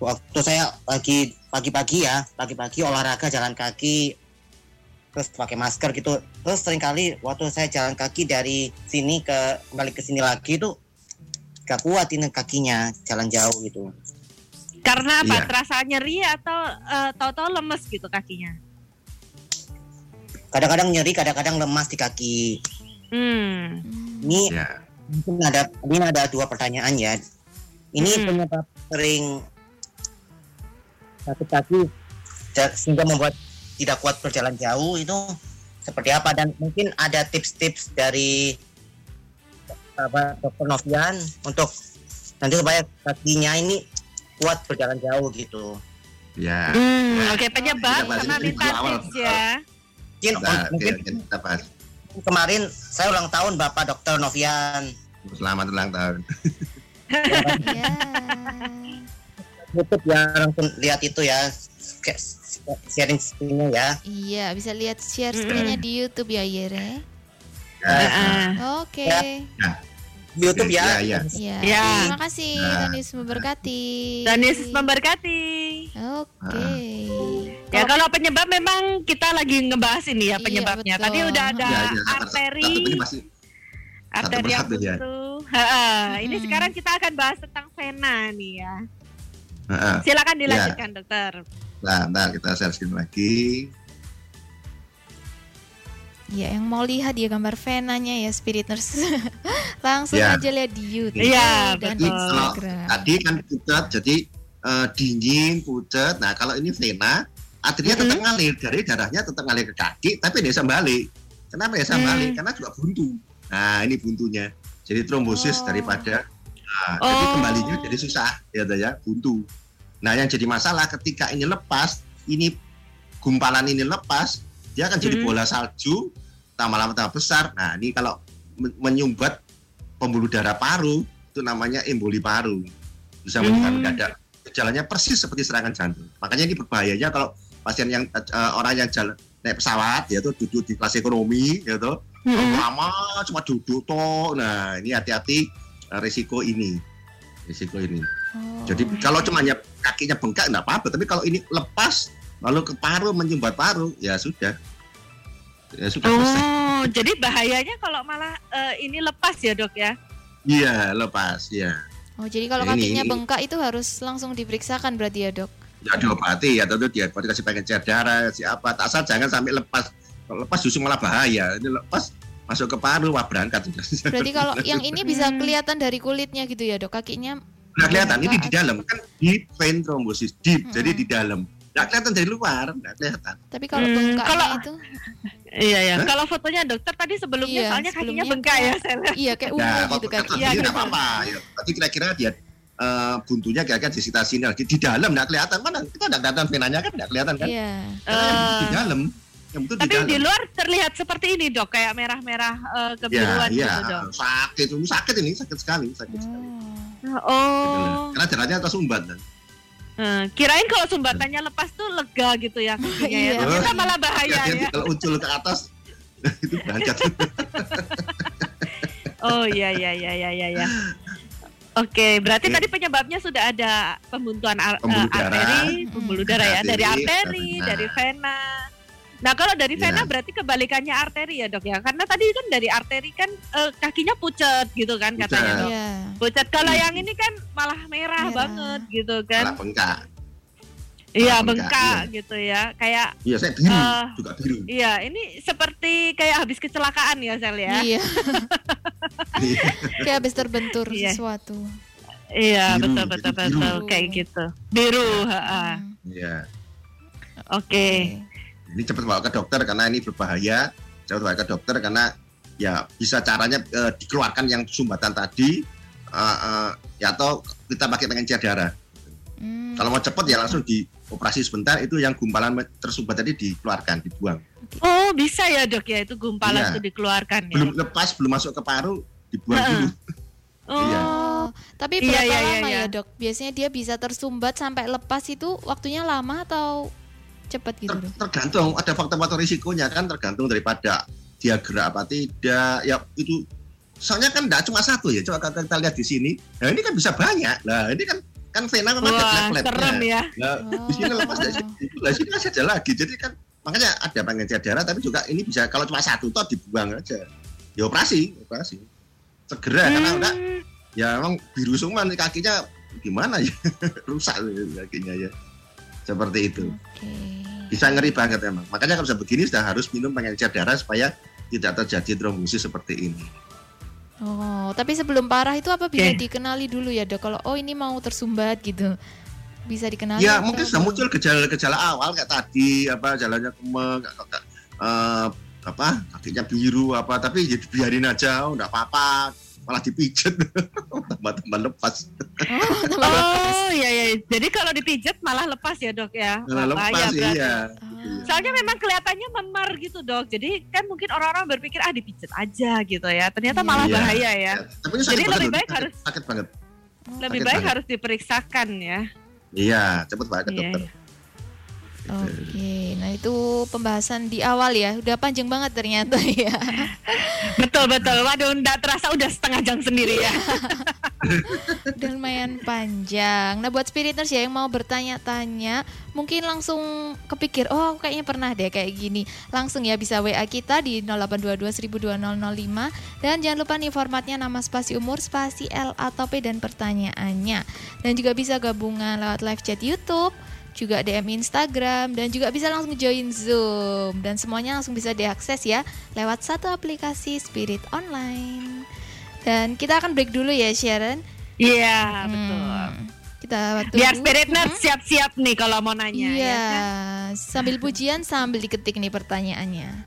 Speaker 5: Waktu saya lagi pagi-pagi ya, pagi-pagi olahraga jalan kaki terus pakai masker gitu. Terus sering kali waktu saya jalan kaki dari sini ke kembali ke sini lagi itu gak kuat ini kakinya jalan jauh gitu.
Speaker 1: Karena apa?
Speaker 3: Iya.
Speaker 1: Terasa nyeri atau eh, tahu-tahu lemes gitu kakinya?
Speaker 5: Kadang-kadang nyeri, kadang-kadang lemas di kaki.
Speaker 1: Hmm.
Speaker 5: Ini
Speaker 3: Ya.
Speaker 5: mungkin ada ini ada dua pertanyaan ya. Ini
Speaker 1: Hmm.
Speaker 5: penyebab sering sakit kaki sehingga membuat tidak kuat berjalan jauh itu seperti apa dan mungkin ada tips-tips dari Bapak Dokter Novian untuk nanti supaya kakinya ini kuat berjalan jauh gitu.
Speaker 3: Ya.
Speaker 1: Hmm, Oke, penyebab
Speaker 3: Kita bahas
Speaker 1: sama tips ya.
Speaker 5: Mungkin
Speaker 3: Nah, oke,
Speaker 5: mungkin
Speaker 3: oke, kita bahas.
Speaker 5: kemarin saya ulang tahun Bapak Dokter Novian.
Speaker 3: Selamat ulang tahun.
Speaker 2: Ya. [laughs]
Speaker 5: YouTube ya langsung lihat itu ya sharing screen-nya ya.
Speaker 2: Iya, bisa lihat share screen-nya di YouTube ya Yere.
Speaker 3: Ya,
Speaker 1: Heeh.
Speaker 2: Oke.
Speaker 5: Ya. YouTube ya.
Speaker 3: Ya, ya.
Speaker 2: Iya.
Speaker 1: Ya.
Speaker 2: Terima kasih
Speaker 3: Nah.
Speaker 2: Danis memberkati.
Speaker 1: Danis memberkati.
Speaker 2: Oke.
Speaker 1: Ya kalau penyebab memang kita lagi ngebahas ini ya
Speaker 2: Iya,
Speaker 1: penyebabnya. Tadi udah ada
Speaker 3: Ya, ya,
Speaker 1: arteri,
Speaker 3: satu
Speaker 1: arteri yang
Speaker 3: ya.
Speaker 1: Heeh, Ini sekarang kita akan bahas tentang vena nih ya.
Speaker 3: Heeh.
Speaker 1: Silakan dilanjutkan dokter.
Speaker 3: Nah, ntar kita share screen lagi.
Speaker 2: Ya, yang mau lihat ya gambar venanya ya Spirit Nurse. [laughs] Langsung
Speaker 3: Ya.
Speaker 2: aja lihat di YouTube
Speaker 1: Iya,
Speaker 2: dan
Speaker 1: betul.
Speaker 2: Instagram.
Speaker 3: Tadi kan pucat, jadi eh, dingin, pucat. Nah, kalau ini vena, artinya
Speaker 1: Mm-mm.
Speaker 3: tetap ngalir dari darahnya tetap ngalir ke kaki, tapi dia bisa balik. Kenapa ya
Speaker 1: Hmm.
Speaker 3: balik? Karena juga buntu. Nah, ini buntunya. Jadi trombosis
Speaker 2: Oh.
Speaker 3: daripada nah, jadi
Speaker 1: Oh.
Speaker 3: kembalinya jadi susah ya ya, buntu. Nah, yang jadi masalah ketika ini lepas, ini gumpalan ini lepas, dia akan jadi
Speaker 1: Mm-mm.
Speaker 3: bola salju tambah lama tambah besar. Nah, ini kalau men- menyumbat pembuluh darah paru itu namanya emboli paru. Bisa meninggal
Speaker 1: Hmm.
Speaker 3: mendadak. Gejalanya persis seperti serangan jantung. Makanya ini berbahayanya kalau pasien yang eh, orang yang jalan naik pesawat ya tuh duduk di kelas ekonomi ya tuh
Speaker 1: Mm-mm.
Speaker 3: lama cuma duduk toh. Nah, ini hati-hati eh, risiko ini. Risiko ini.
Speaker 2: Oh.
Speaker 3: Jadi kalau cuma ya kakinya bengkak enggak apa-apa, tapi kalau ini lepas lalu ke paru menyumbat paru ya sudah. Ya sudah selesai.
Speaker 1: Oh, jadi bahayanya kalau malah eh, ini lepas ya dok ya?
Speaker 3: Iya, lepas ya.
Speaker 2: Oh, jadi kalau
Speaker 3: Ini-
Speaker 2: kakinya
Speaker 3: ini-
Speaker 2: bengkak itu harus langsung diperiksakan berarti ya, Dok?
Speaker 3: Ya diobati ya tentu dia kasih pengencer darah siapa tak asal jangan sampai lepas. Kalau lepas justru malah bahaya. Ini lepas masuk ke paru wah berangkat.
Speaker 2: Berarti kalau [laughs] yang ini bisa kelihatan dari kulitnya gitu ya, Dok? Kakinya
Speaker 3: nggak kelihatan ini di dalam kan deep vein thrombosis deep
Speaker 2: Mm-mm.
Speaker 3: jadi di dalam nggak kelihatan dari luar nggak kelihatan.
Speaker 2: Tapi kalau
Speaker 1: Hmm,
Speaker 2: bengkaknya
Speaker 1: kalau-
Speaker 2: itu?
Speaker 1: Iya ya.
Speaker 3: Hah?
Speaker 1: Kalau fotonya dokter tadi sebelumnya
Speaker 2: Iya,
Speaker 1: soalnya kakinya
Speaker 2: sebelumnya
Speaker 1: bengkak ya saya lihat.
Speaker 2: iya kayak ungu
Speaker 3: ya
Speaker 2: gitu
Speaker 3: kan.
Speaker 1: Iya, gitu.
Speaker 3: apa-apa. ya tapi kira-kira dia eh, buntunya kira-kira di sekitar sini. Lagi di dalam nggak kelihatan. Mana? Kita nggak kelihatan venanya kan? Nggak kelihatan kan?
Speaker 2: Iya.
Speaker 3: Yang di
Speaker 1: Eh,
Speaker 3: dalam. Yang betul
Speaker 1: tapi
Speaker 3: di dalam.
Speaker 1: di luar terlihat seperti ini dok, kayak merah-merah eh,
Speaker 3: ya
Speaker 1: kebiruan
Speaker 3: iya
Speaker 1: gitu dok.
Speaker 3: sakit sakit ini. Sakit sekali sakit sekali.
Speaker 2: Oh.
Speaker 1: Oh,
Speaker 3: karena darahnya tersumbat kan
Speaker 1: eh, kirain kalau sumbatannya lepas tuh lega gitu ya kakinya ya.
Speaker 2: Iya.
Speaker 1: Ternyata malah bahaya ya.
Speaker 3: kalau ucul ke atas [laughs] itu berangkat [laughs]
Speaker 1: Oh iya iya iya iya iya. iya. Oke, berarti tadi penyebabnya sudah ada pembuntuan ar- eh,
Speaker 3: Pembuluh darah.
Speaker 1: arteri, pembuluh darah ya, dari
Speaker 3: Arteri,
Speaker 1: dari vena. Nah, kalau dari
Speaker 3: Iya.
Speaker 1: vena berarti kebalikannya arteri ya, Dok ya. Karena tadi kan dari arteri kan eh, kakinya pucet gitu kan
Speaker 3: Pucet.
Speaker 1: katanya, Dok.
Speaker 2: Iya.
Speaker 1: Pucet. Kalau yang ini kan malah merah,
Speaker 2: Merah.
Speaker 1: banget gitu
Speaker 3: malah
Speaker 1: kan.
Speaker 3: bengkak
Speaker 1: Iya,
Speaker 3: malah bengkak,
Speaker 1: bengkak gitu ya. Kayak
Speaker 3: iya saya biru
Speaker 1: Eh,
Speaker 3: juga biru
Speaker 1: iya, ini seperti kayak habis kecelakaan ya, Sel ya.
Speaker 2: Iya. [laughs] kayak habis terbentur
Speaker 1: Iya.
Speaker 2: sesuatu.
Speaker 1: Iya,
Speaker 3: Biru,
Speaker 1: betul betul
Speaker 3: biru.
Speaker 1: betul kayak gitu. Biru, heeh.
Speaker 3: Iya.
Speaker 1: Oke.
Speaker 3: Ini cepat bawa ke dokter karena ini berbahaya cepat bawa ke dokter karena ya bisa caranya eh, dikeluarkan yang sumbatan tadi eh, eh, ya atau kita pakai pengencer darah
Speaker 2: Hmm.
Speaker 3: kalau mau cepat ya langsung dioperasi sebentar itu yang gumpalan tersumbat tadi dikeluarkan dibuang
Speaker 1: Oh, bisa ya, Dok ya itu gumpalan
Speaker 3: Iya.
Speaker 1: itu dikeluarkan ya.
Speaker 3: belum lepas belum masuk ke paru dibuang dulu
Speaker 1: Oh.
Speaker 3: Iya.
Speaker 2: Tapi
Speaker 1: Iya,
Speaker 2: berapa
Speaker 1: iya, iya,
Speaker 2: lama
Speaker 1: iya.
Speaker 2: ya dok? Biasanya dia bisa tersumbat sampai lepas itu waktunya lama atau cepat gitu
Speaker 3: Ter- tergantung ada faktor-faktor risikonya kan tergantung daripada dia gerak apa tidak ya itu soalnya kan tidak cuma satu ya coba kita, kita lihat di sini nah ini kan bisa banyak nah ini kan kan vena memang ada
Speaker 1: Wah,
Speaker 3: flat-flatnya.
Speaker 1: serem ya.
Speaker 3: Nah, di sini lepas dari
Speaker 2: Oh.
Speaker 3: situ, lah sini masih ada lagi. Jadi kan makanya ada pengencer darah, tapi juga ini bisa kalau cuma satu toh dibuang aja. Ya operasi, operasi. Segera karena udah
Speaker 1: Hmm.
Speaker 3: ya emang biru semua nih kakinya gimana ya [laughs] rusak kakinya ya. Seperti itu.
Speaker 2: Oke.
Speaker 3: Bisa ngeri banget emang. Makanya kalau bisa begini sudah harus minum pengencer darah supaya tidak terjadi trombosis seperti ini.
Speaker 2: Oh, tapi sebelum parah itu apa bisa
Speaker 1: Oke.
Speaker 2: dikenali dulu ya dok? Kalau oh ini mau tersumbat gitu, bisa dikenali?
Speaker 3: Ya
Speaker 2: atau
Speaker 3: mungkin sudah muncul gejala-gejala awal kayak tadi apa jalannya kemeng, kayak, eh, apa kakinya biru apa tapi ya biarin aja, oh, enggak apa-apa, malah dipijet [laughs] tambah-tambah lepas,
Speaker 2: Oh, tambah lepas.
Speaker 1: Oh, iya iya. Jadi kalau dipijet malah lepas ya, Dok ya.
Speaker 3: malah lepas
Speaker 1: berarti.
Speaker 3: iya.
Speaker 2: Ah.
Speaker 1: Soalnya memang kelihatannya memar gitu, Dok. Jadi kan mungkin orang-orang berpikir ah dipijet aja gitu ya. Ternyata
Speaker 2: Iya.
Speaker 1: malah
Speaker 3: Iya.
Speaker 1: bahaya ya.
Speaker 3: Ya, Tapi
Speaker 1: Jadi
Speaker 3: banget
Speaker 1: lebih baik
Speaker 3: sakit,
Speaker 1: harus-
Speaker 3: sakit banget.
Speaker 1: Lebih
Speaker 3: Sakit
Speaker 1: baik
Speaker 3: banget.
Speaker 1: harus diperiksakan ya.
Speaker 3: Iya, cepet banget ke
Speaker 1: Iya,
Speaker 3: dokter.
Speaker 1: iya.
Speaker 2: Oke, nah itu pembahasan di awal ya, udah panjang banget ternyata [laughs] ya.
Speaker 1: Betul betul. Waduh, enggak terasa udah setengah jam sendiri ya. [laughs]
Speaker 2: Udah lumayan panjang. Nah buat spiriters ya yang mau bertanya-tanya, mungkin langsung kepikir, oh aku kayaknya pernah deh kayak gini. Langsung ya bisa WA kita di 0822 102005 dan jangan lupa nih formatnya nama spasi umur, spasi L atau P dan pertanyaannya. Dan juga bisa gabungan lewat live chat YouTube juga DM Instagram dan juga bisa langsung join Zoom dan semuanya langsung bisa diakses ya lewat satu aplikasi Spirit Online. Dan kita akan break dulu ya Sharon.
Speaker 1: Iya,
Speaker 2: Hmm,
Speaker 1: betul.
Speaker 2: Kita tunggu.
Speaker 1: Biar spirit nerd siap-siap nih kalau mau nanya
Speaker 2: Iya,
Speaker 1: ya kan?
Speaker 2: sambil pujian sambil diketik nih pertanyaannya.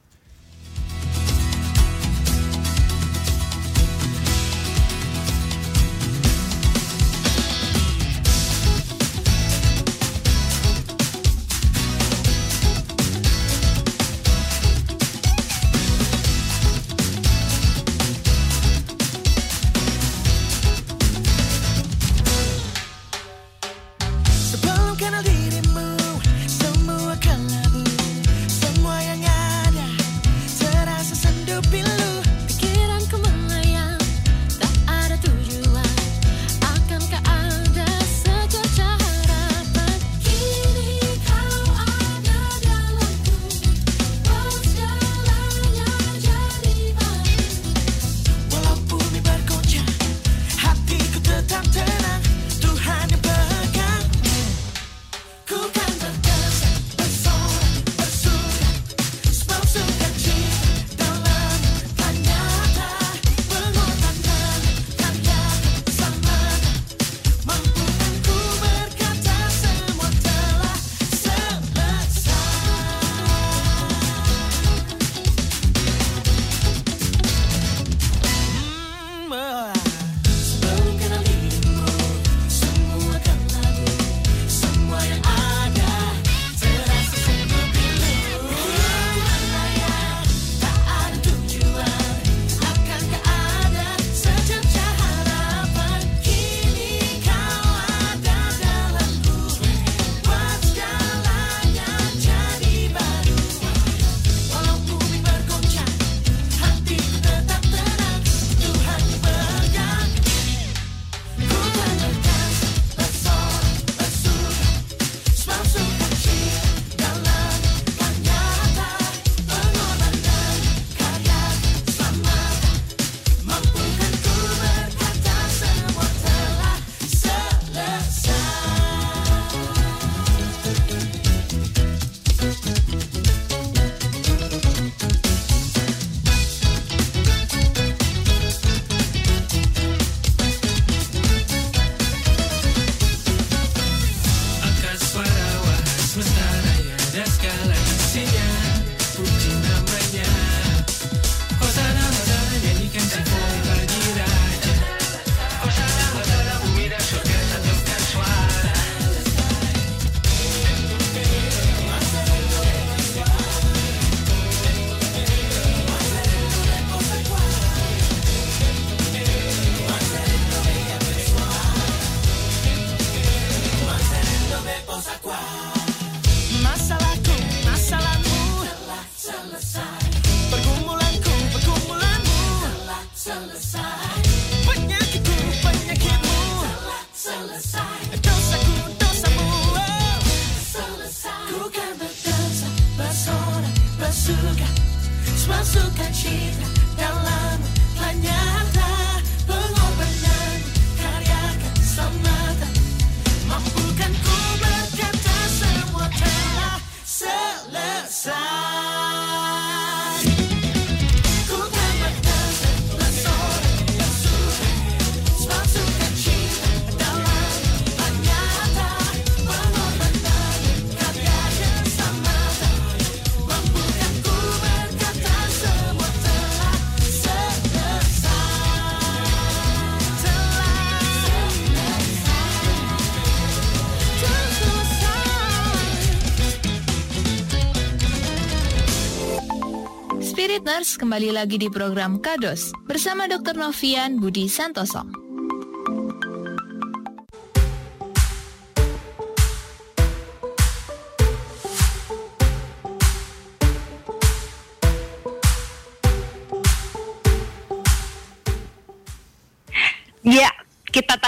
Speaker 4: Nurse kembali lagi di program Kados bersama Dr. Novian Budi Santoso.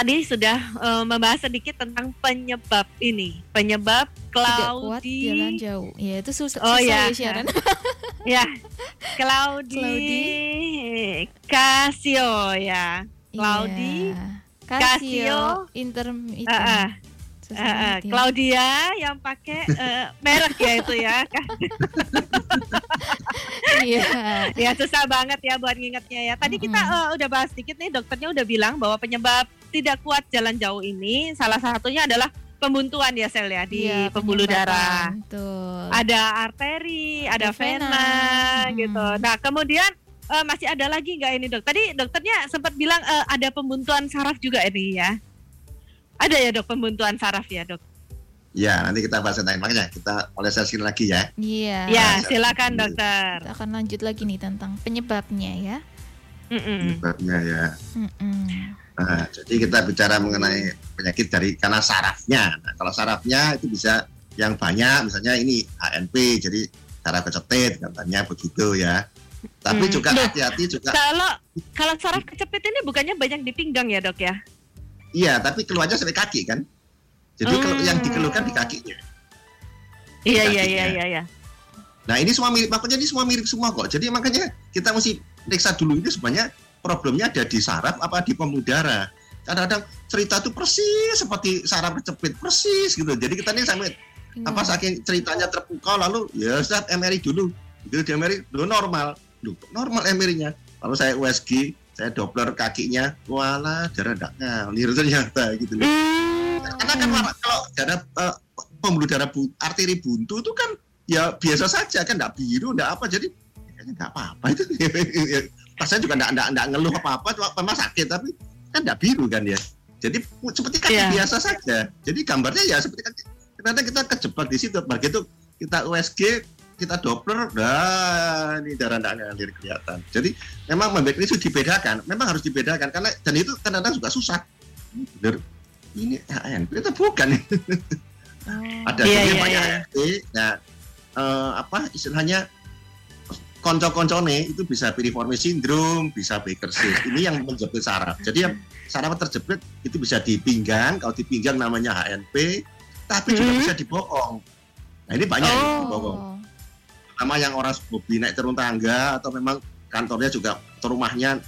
Speaker 1: Tadi sudah eh, membahas sedikit tentang penyebab ini, penyebab
Speaker 2: Tidak kuat
Speaker 1: Claudi.
Speaker 2: jalan jauh. Ya itu susah,
Speaker 1: Oh,
Speaker 2: susah
Speaker 1: ya.
Speaker 2: ya. [laughs]
Speaker 1: Ya, Claudi,
Speaker 2: Claudi.
Speaker 1: Casio ya. Claudi,
Speaker 2: Iya.
Speaker 1: Casio.
Speaker 2: Casio, intermittent.
Speaker 1: Ah, ah.
Speaker 2: Susah ya.
Speaker 1: Claudia yang pakai eh, merek ya itu ya. [laughs]
Speaker 2: Iya.
Speaker 1: ya susah banget ya buat ngingetnya ya. Tadi kita eh, udah bahas sedikit nih dokternya udah bilang bahwa penyebab tidak kuat jalan jauh ini salah satunya adalah pembuntuan ya sel ya di
Speaker 2: Iya,
Speaker 1: pembuluh darah.
Speaker 2: Betul.
Speaker 1: Ada arteri, ada
Speaker 2: Ada vena.
Speaker 1: vena
Speaker 2: Mm.
Speaker 1: gitu. Nah, kemudian eh, masih ada lagi nggak ini dok? Tadi dokternya sempat bilang eh, ada pembuntuan saraf juga ini ya. Ada ya dok pembuntuan saraf ya dok?
Speaker 3: Ya, nanti kita bahas tentang makanya kita oleh sesi lagi ya.
Speaker 2: Iya.
Speaker 1: Ya,
Speaker 3: Nah,
Speaker 1: silakan dokter.
Speaker 2: Kita akan lanjut lagi nih tentang penyebabnya ya.
Speaker 1: Mm-mm.
Speaker 3: Penyebabnya ya.
Speaker 2: Mm-mm.
Speaker 3: Nah, jadi kita bicara mengenai penyakit dari karena sarafnya. Nah, kalau sarafnya itu bisa yang banyak, misalnya ini HNP, jadi saraf kecetit katanya begitu ya. Tapi
Speaker 1: Hmm.
Speaker 3: juga hati-hati juga,
Speaker 1: Kalau kalau saraf kecepit ini bukannya banyak di pinggang ya dok ya?
Speaker 3: Iya, tapi keluarnya sampai kaki kan. Jadi kalau
Speaker 1: Hmm.
Speaker 3: yang dikeluhkan di kakinya.
Speaker 1: Iya
Speaker 3: Kakinya.
Speaker 1: iya iya iya. iya.
Speaker 3: Nah ini semua mirip, makanya ini semua mirip semua kok. Jadi makanya kita mesti periksa dulu ini sebenarnya problemnya ada di saraf apa di pembuluh darah. Kadang-kadang cerita itu persis seperti saraf kecepit persis gitu. Jadi kita ini sampai apa saking ceritanya terpukau lalu ya Ustaz MRI dulu gitu di MRI dulu normal normal MRI-nya lalu saya USG saya Doppler kakinya wala darah tidak ngalir ternyata gitu loh.
Speaker 1: Hmm.
Speaker 3: karena kan warna- kalau darah eh, pembuluh darah bu, arteri buntu itu kan ya biasa saja kan tidak biru tidak apa jadi kayaknya nggak apa-apa itu. [laughs] Saya juga tidak tidak ngeluh apa-apa cuma memang sakit tapi kan tidak biru kan ya. Jadi seperti kaki
Speaker 1: Iya.
Speaker 3: biasa saja. Jadi gambarnya ya seperti kaki ternyata kita kejebak di situ. Begitu kita USG kita Doppler nah ini darah tidak ngalir kelihatan. Jadi memang ini sudah dibedakan. Memang harus dibedakan karena dan itu kadang-kadang juga susah. Ini bener ini HNP itu bukan.
Speaker 2: Oh.
Speaker 3: ada
Speaker 1: Iya, iya,
Speaker 3: banyak
Speaker 1: iya.
Speaker 3: HNP nah eh, apa istilahnya konco-koncone itu bisa piriformis syndrome bisa Baker cyst ini yang menjepit saraf. Jadi yang saraf terjepit itu bisa di pinggang kalau di pinggang namanya HNP tapi juga
Speaker 1: Mhm.
Speaker 3: bisa di bokong nah ini banyak yang di bokong
Speaker 2: Oh.
Speaker 3: sama yang orang hobi naik turun tangga atau memang kantornya juga rumahnya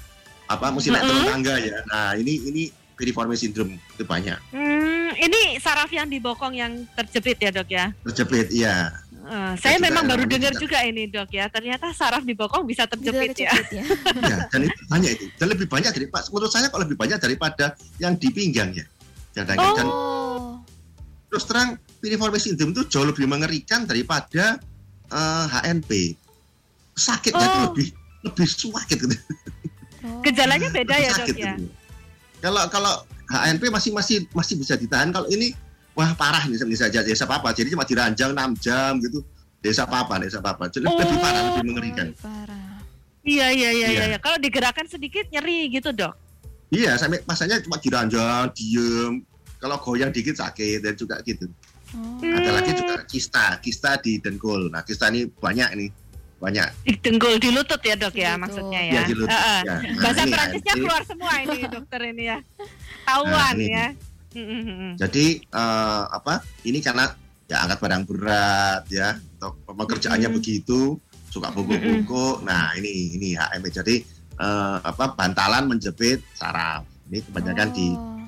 Speaker 3: apa mesti naik turun tangga ya nah ini ini piriformis syndrome itu banyak
Speaker 1: Hmm, ini saraf yang di bokong yang terjepit ya dok ya?
Speaker 3: terjepit iya
Speaker 1: Eh, saya memang baru dengar
Speaker 3: juga.
Speaker 1: ini dok ya. Ternyata saraf di bokong bisa terjepit ya.
Speaker 2: ya. [laughs]
Speaker 3: Ya, dan itu banyak itu. Dan lebih banyak dari menurut saya kok lebih banyak daripada yang di pinggang ya. Dan, dan- dan
Speaker 2: Oh.
Speaker 3: terus terang piriformis syndrome itu jauh lebih mengerikan daripada eh, HNP. Sakitnya itu
Speaker 1: Oh.
Speaker 3: lebih lebih sakit gitu.
Speaker 2: Oh.
Speaker 1: Gejalanya beda
Speaker 3: Lebih
Speaker 1: ya
Speaker 3: sakit
Speaker 1: dok ya.
Speaker 3: gitu. Kalau kalau HNP masih masih masih bisa ditahan. Kalau ini wah parah nih bisa saja desa apa Jadi cuma diranjang 6 jam gitu. Desa apa desa apa Jadi lebih
Speaker 1: Oh.
Speaker 3: parah, lebih mengerikan.
Speaker 2: Lebih parah.
Speaker 1: Iya iya iya iya.
Speaker 3: Iya.
Speaker 1: iya. Kalau digerakkan sedikit nyeri gitu dok.
Speaker 3: Iya, sampai masanya cuma diranjang, diem. Kalau goyang dikit sakit dan juga gitu.
Speaker 2: Oh.
Speaker 3: Ada lagi
Speaker 1: Hmm.
Speaker 3: juga kista, kista di dengkul. Nah, kista ini banyak nih, banyak.
Speaker 1: Di dengkul di lutut ya dok
Speaker 2: Di
Speaker 1: ya
Speaker 2: lutut.
Speaker 1: maksudnya
Speaker 3: Ya,
Speaker 1: ya.
Speaker 3: di lutut.
Speaker 1: Heeh.
Speaker 3: Ya. Nah,
Speaker 1: Bahasa
Speaker 3: ini
Speaker 1: Perancisnya
Speaker 3: HNP.
Speaker 1: keluar semua ini [laughs] dokter ini ya. Tahuan
Speaker 3: Nah, ini.
Speaker 1: ya. Mm, mm, mm.
Speaker 3: Jadi eh, apa? Ini karena ya angkat barang berat ya, atau pekerjaannya
Speaker 1: Mm-mm.
Speaker 3: begitu. suka bungkuk-bungkuk. Nah, ini ini HM jadi eh, apa bantalan menjepit saraf. Ini kebanyakan di
Speaker 2: Oh.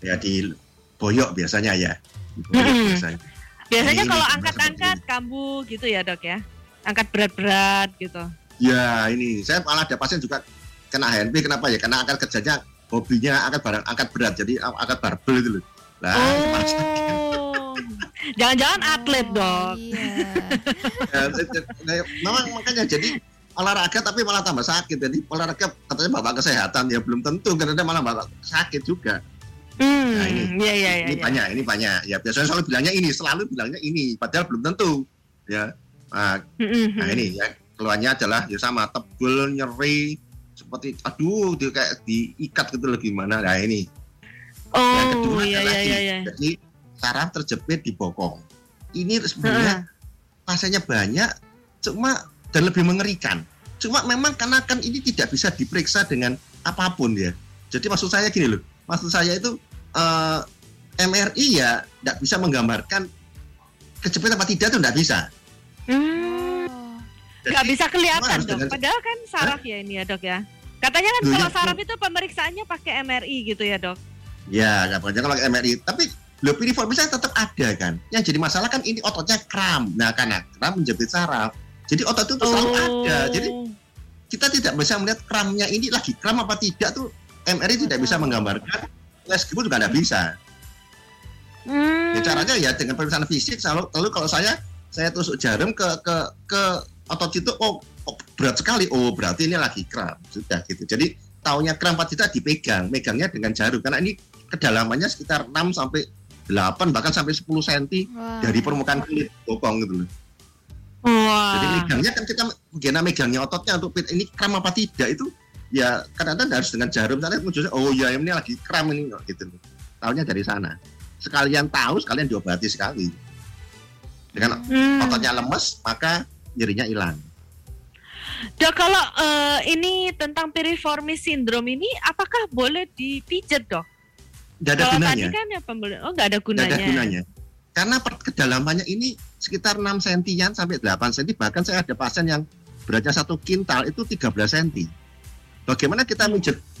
Speaker 3: ya di boyok biasanya ya. Boyok
Speaker 1: Mm-mm.
Speaker 3: biasanya.
Speaker 1: Biasanya
Speaker 3: Ini
Speaker 1: kalau angkat-angkat kambuh gitu ya dok ya, angkat berat-berat gitu.
Speaker 3: Ya, ini saya malah ada pasien juga kena HNP kenapa ya? Karena angkat kerjanya hobinya angkat barang angkat berat jadi angkat barbel itu loh. Nah, itu malah sakit.
Speaker 1: Oh, jangan-jangan atlet
Speaker 2: Oh,
Speaker 1: dok.
Speaker 2: Iya. [laughs]
Speaker 3: Ya, nah, memang makanya jadi olahraga tapi malah tambah sakit. Jadi olahraga katanya bapak kesehatan ya belum tentu karena malah bapak sakit juga.
Speaker 1: Hmm,
Speaker 3: Nah, ini-
Speaker 1: iya iya.
Speaker 3: ini
Speaker 1: iya.
Speaker 3: banyak, ini banyak. Ya biasanya selalu bilangnya ini, selalu bilangnya ini, padahal belum tentu. Ya, nah,
Speaker 1: Mm-mm.
Speaker 3: nah ini ya keluarnya adalah ya sama tebel, nyeri, seperti aduh dia kayak diikat gitu loh gimana. Nah ini. Yang kedua
Speaker 1: Oh iya
Speaker 3: adalah di-
Speaker 1: iya. iya.
Speaker 3: Jadi saraf terjepit di bokong. Ini sebenarnya pasiennya banyak, cuma dan lebih mengerikan. Cuma memang karena kan ini tidak bisa diperiksa dengan apa pun ya. Jadi maksud saya gini loh, maksud saya itu eh, MRI ya tidak bisa menggambarkan kejepit apa tidak itu tidak bisa.
Speaker 1: Hmm,
Speaker 2: Oh.
Speaker 1: nggak bisa kelihatan dok.
Speaker 3: dengan-
Speaker 1: Padahal kan saraf ya ini ya dok ya. Katanya kan kalau
Speaker 3: ya,
Speaker 1: saraf itu pemeriksaannya pakai MRI gitu ya dok.
Speaker 3: Ya, nggak banyak kalau MRI. Tapi lo piriformisnya tetap ada kan. Yang jadi masalah kan ini ototnya kram. Nah, karena kram menjepit saraf. Jadi otot itu selalu ada. Jadi kita tidak bisa melihat kramnya ini lagi kram apa tidak tuh MRI tidak bisa menggambarkan. Meskipun juga tidak bisa.
Speaker 1: Hmm.
Speaker 3: Ya, caranya ya dengan pemeriksaan fisik. Selalu, lalu kalau saya saya tusuk jarum ke ke ke otot itu, oh, oh, berat sekali. Oh berarti ini lagi kram. Sudah gitu. Jadi taunya kram apa tidak dipegang. Megangnya dengan jarum. Karena ini kedalamannya sekitar 6 sampai 8 bahkan sampai 10 cm
Speaker 2: Wah.
Speaker 3: dari permukaan kulit bokong gitu loh.
Speaker 1: Wah.
Speaker 3: Jadi megangnya kan kita gimana megangnya ototnya untuk ini kram apa tidak itu ya kadang-kadang harus dengan jarum sana munculnya oh ya ini lagi kram ini gitu. Tahunya dari sana. Sekalian tahu sekalian diobati sekali. Dengan
Speaker 1: Hmm.
Speaker 3: ototnya lemes maka nyerinya hilang.
Speaker 1: Dok kalau eh, ini tentang piriformis sindrom ini apakah boleh dipijat dok?
Speaker 3: Tidak ada
Speaker 1: Kalau
Speaker 3: gunanya.
Speaker 1: tadi kan ya pembeli, oh nggak ada gunanya.
Speaker 3: ada gunanya. Karena per- kedalamannya ini sekitar 6 sentian sampai 8 senti. Bahkan saya ada pasien yang beratnya satu kintal itu 13 senti. Bagaimana kita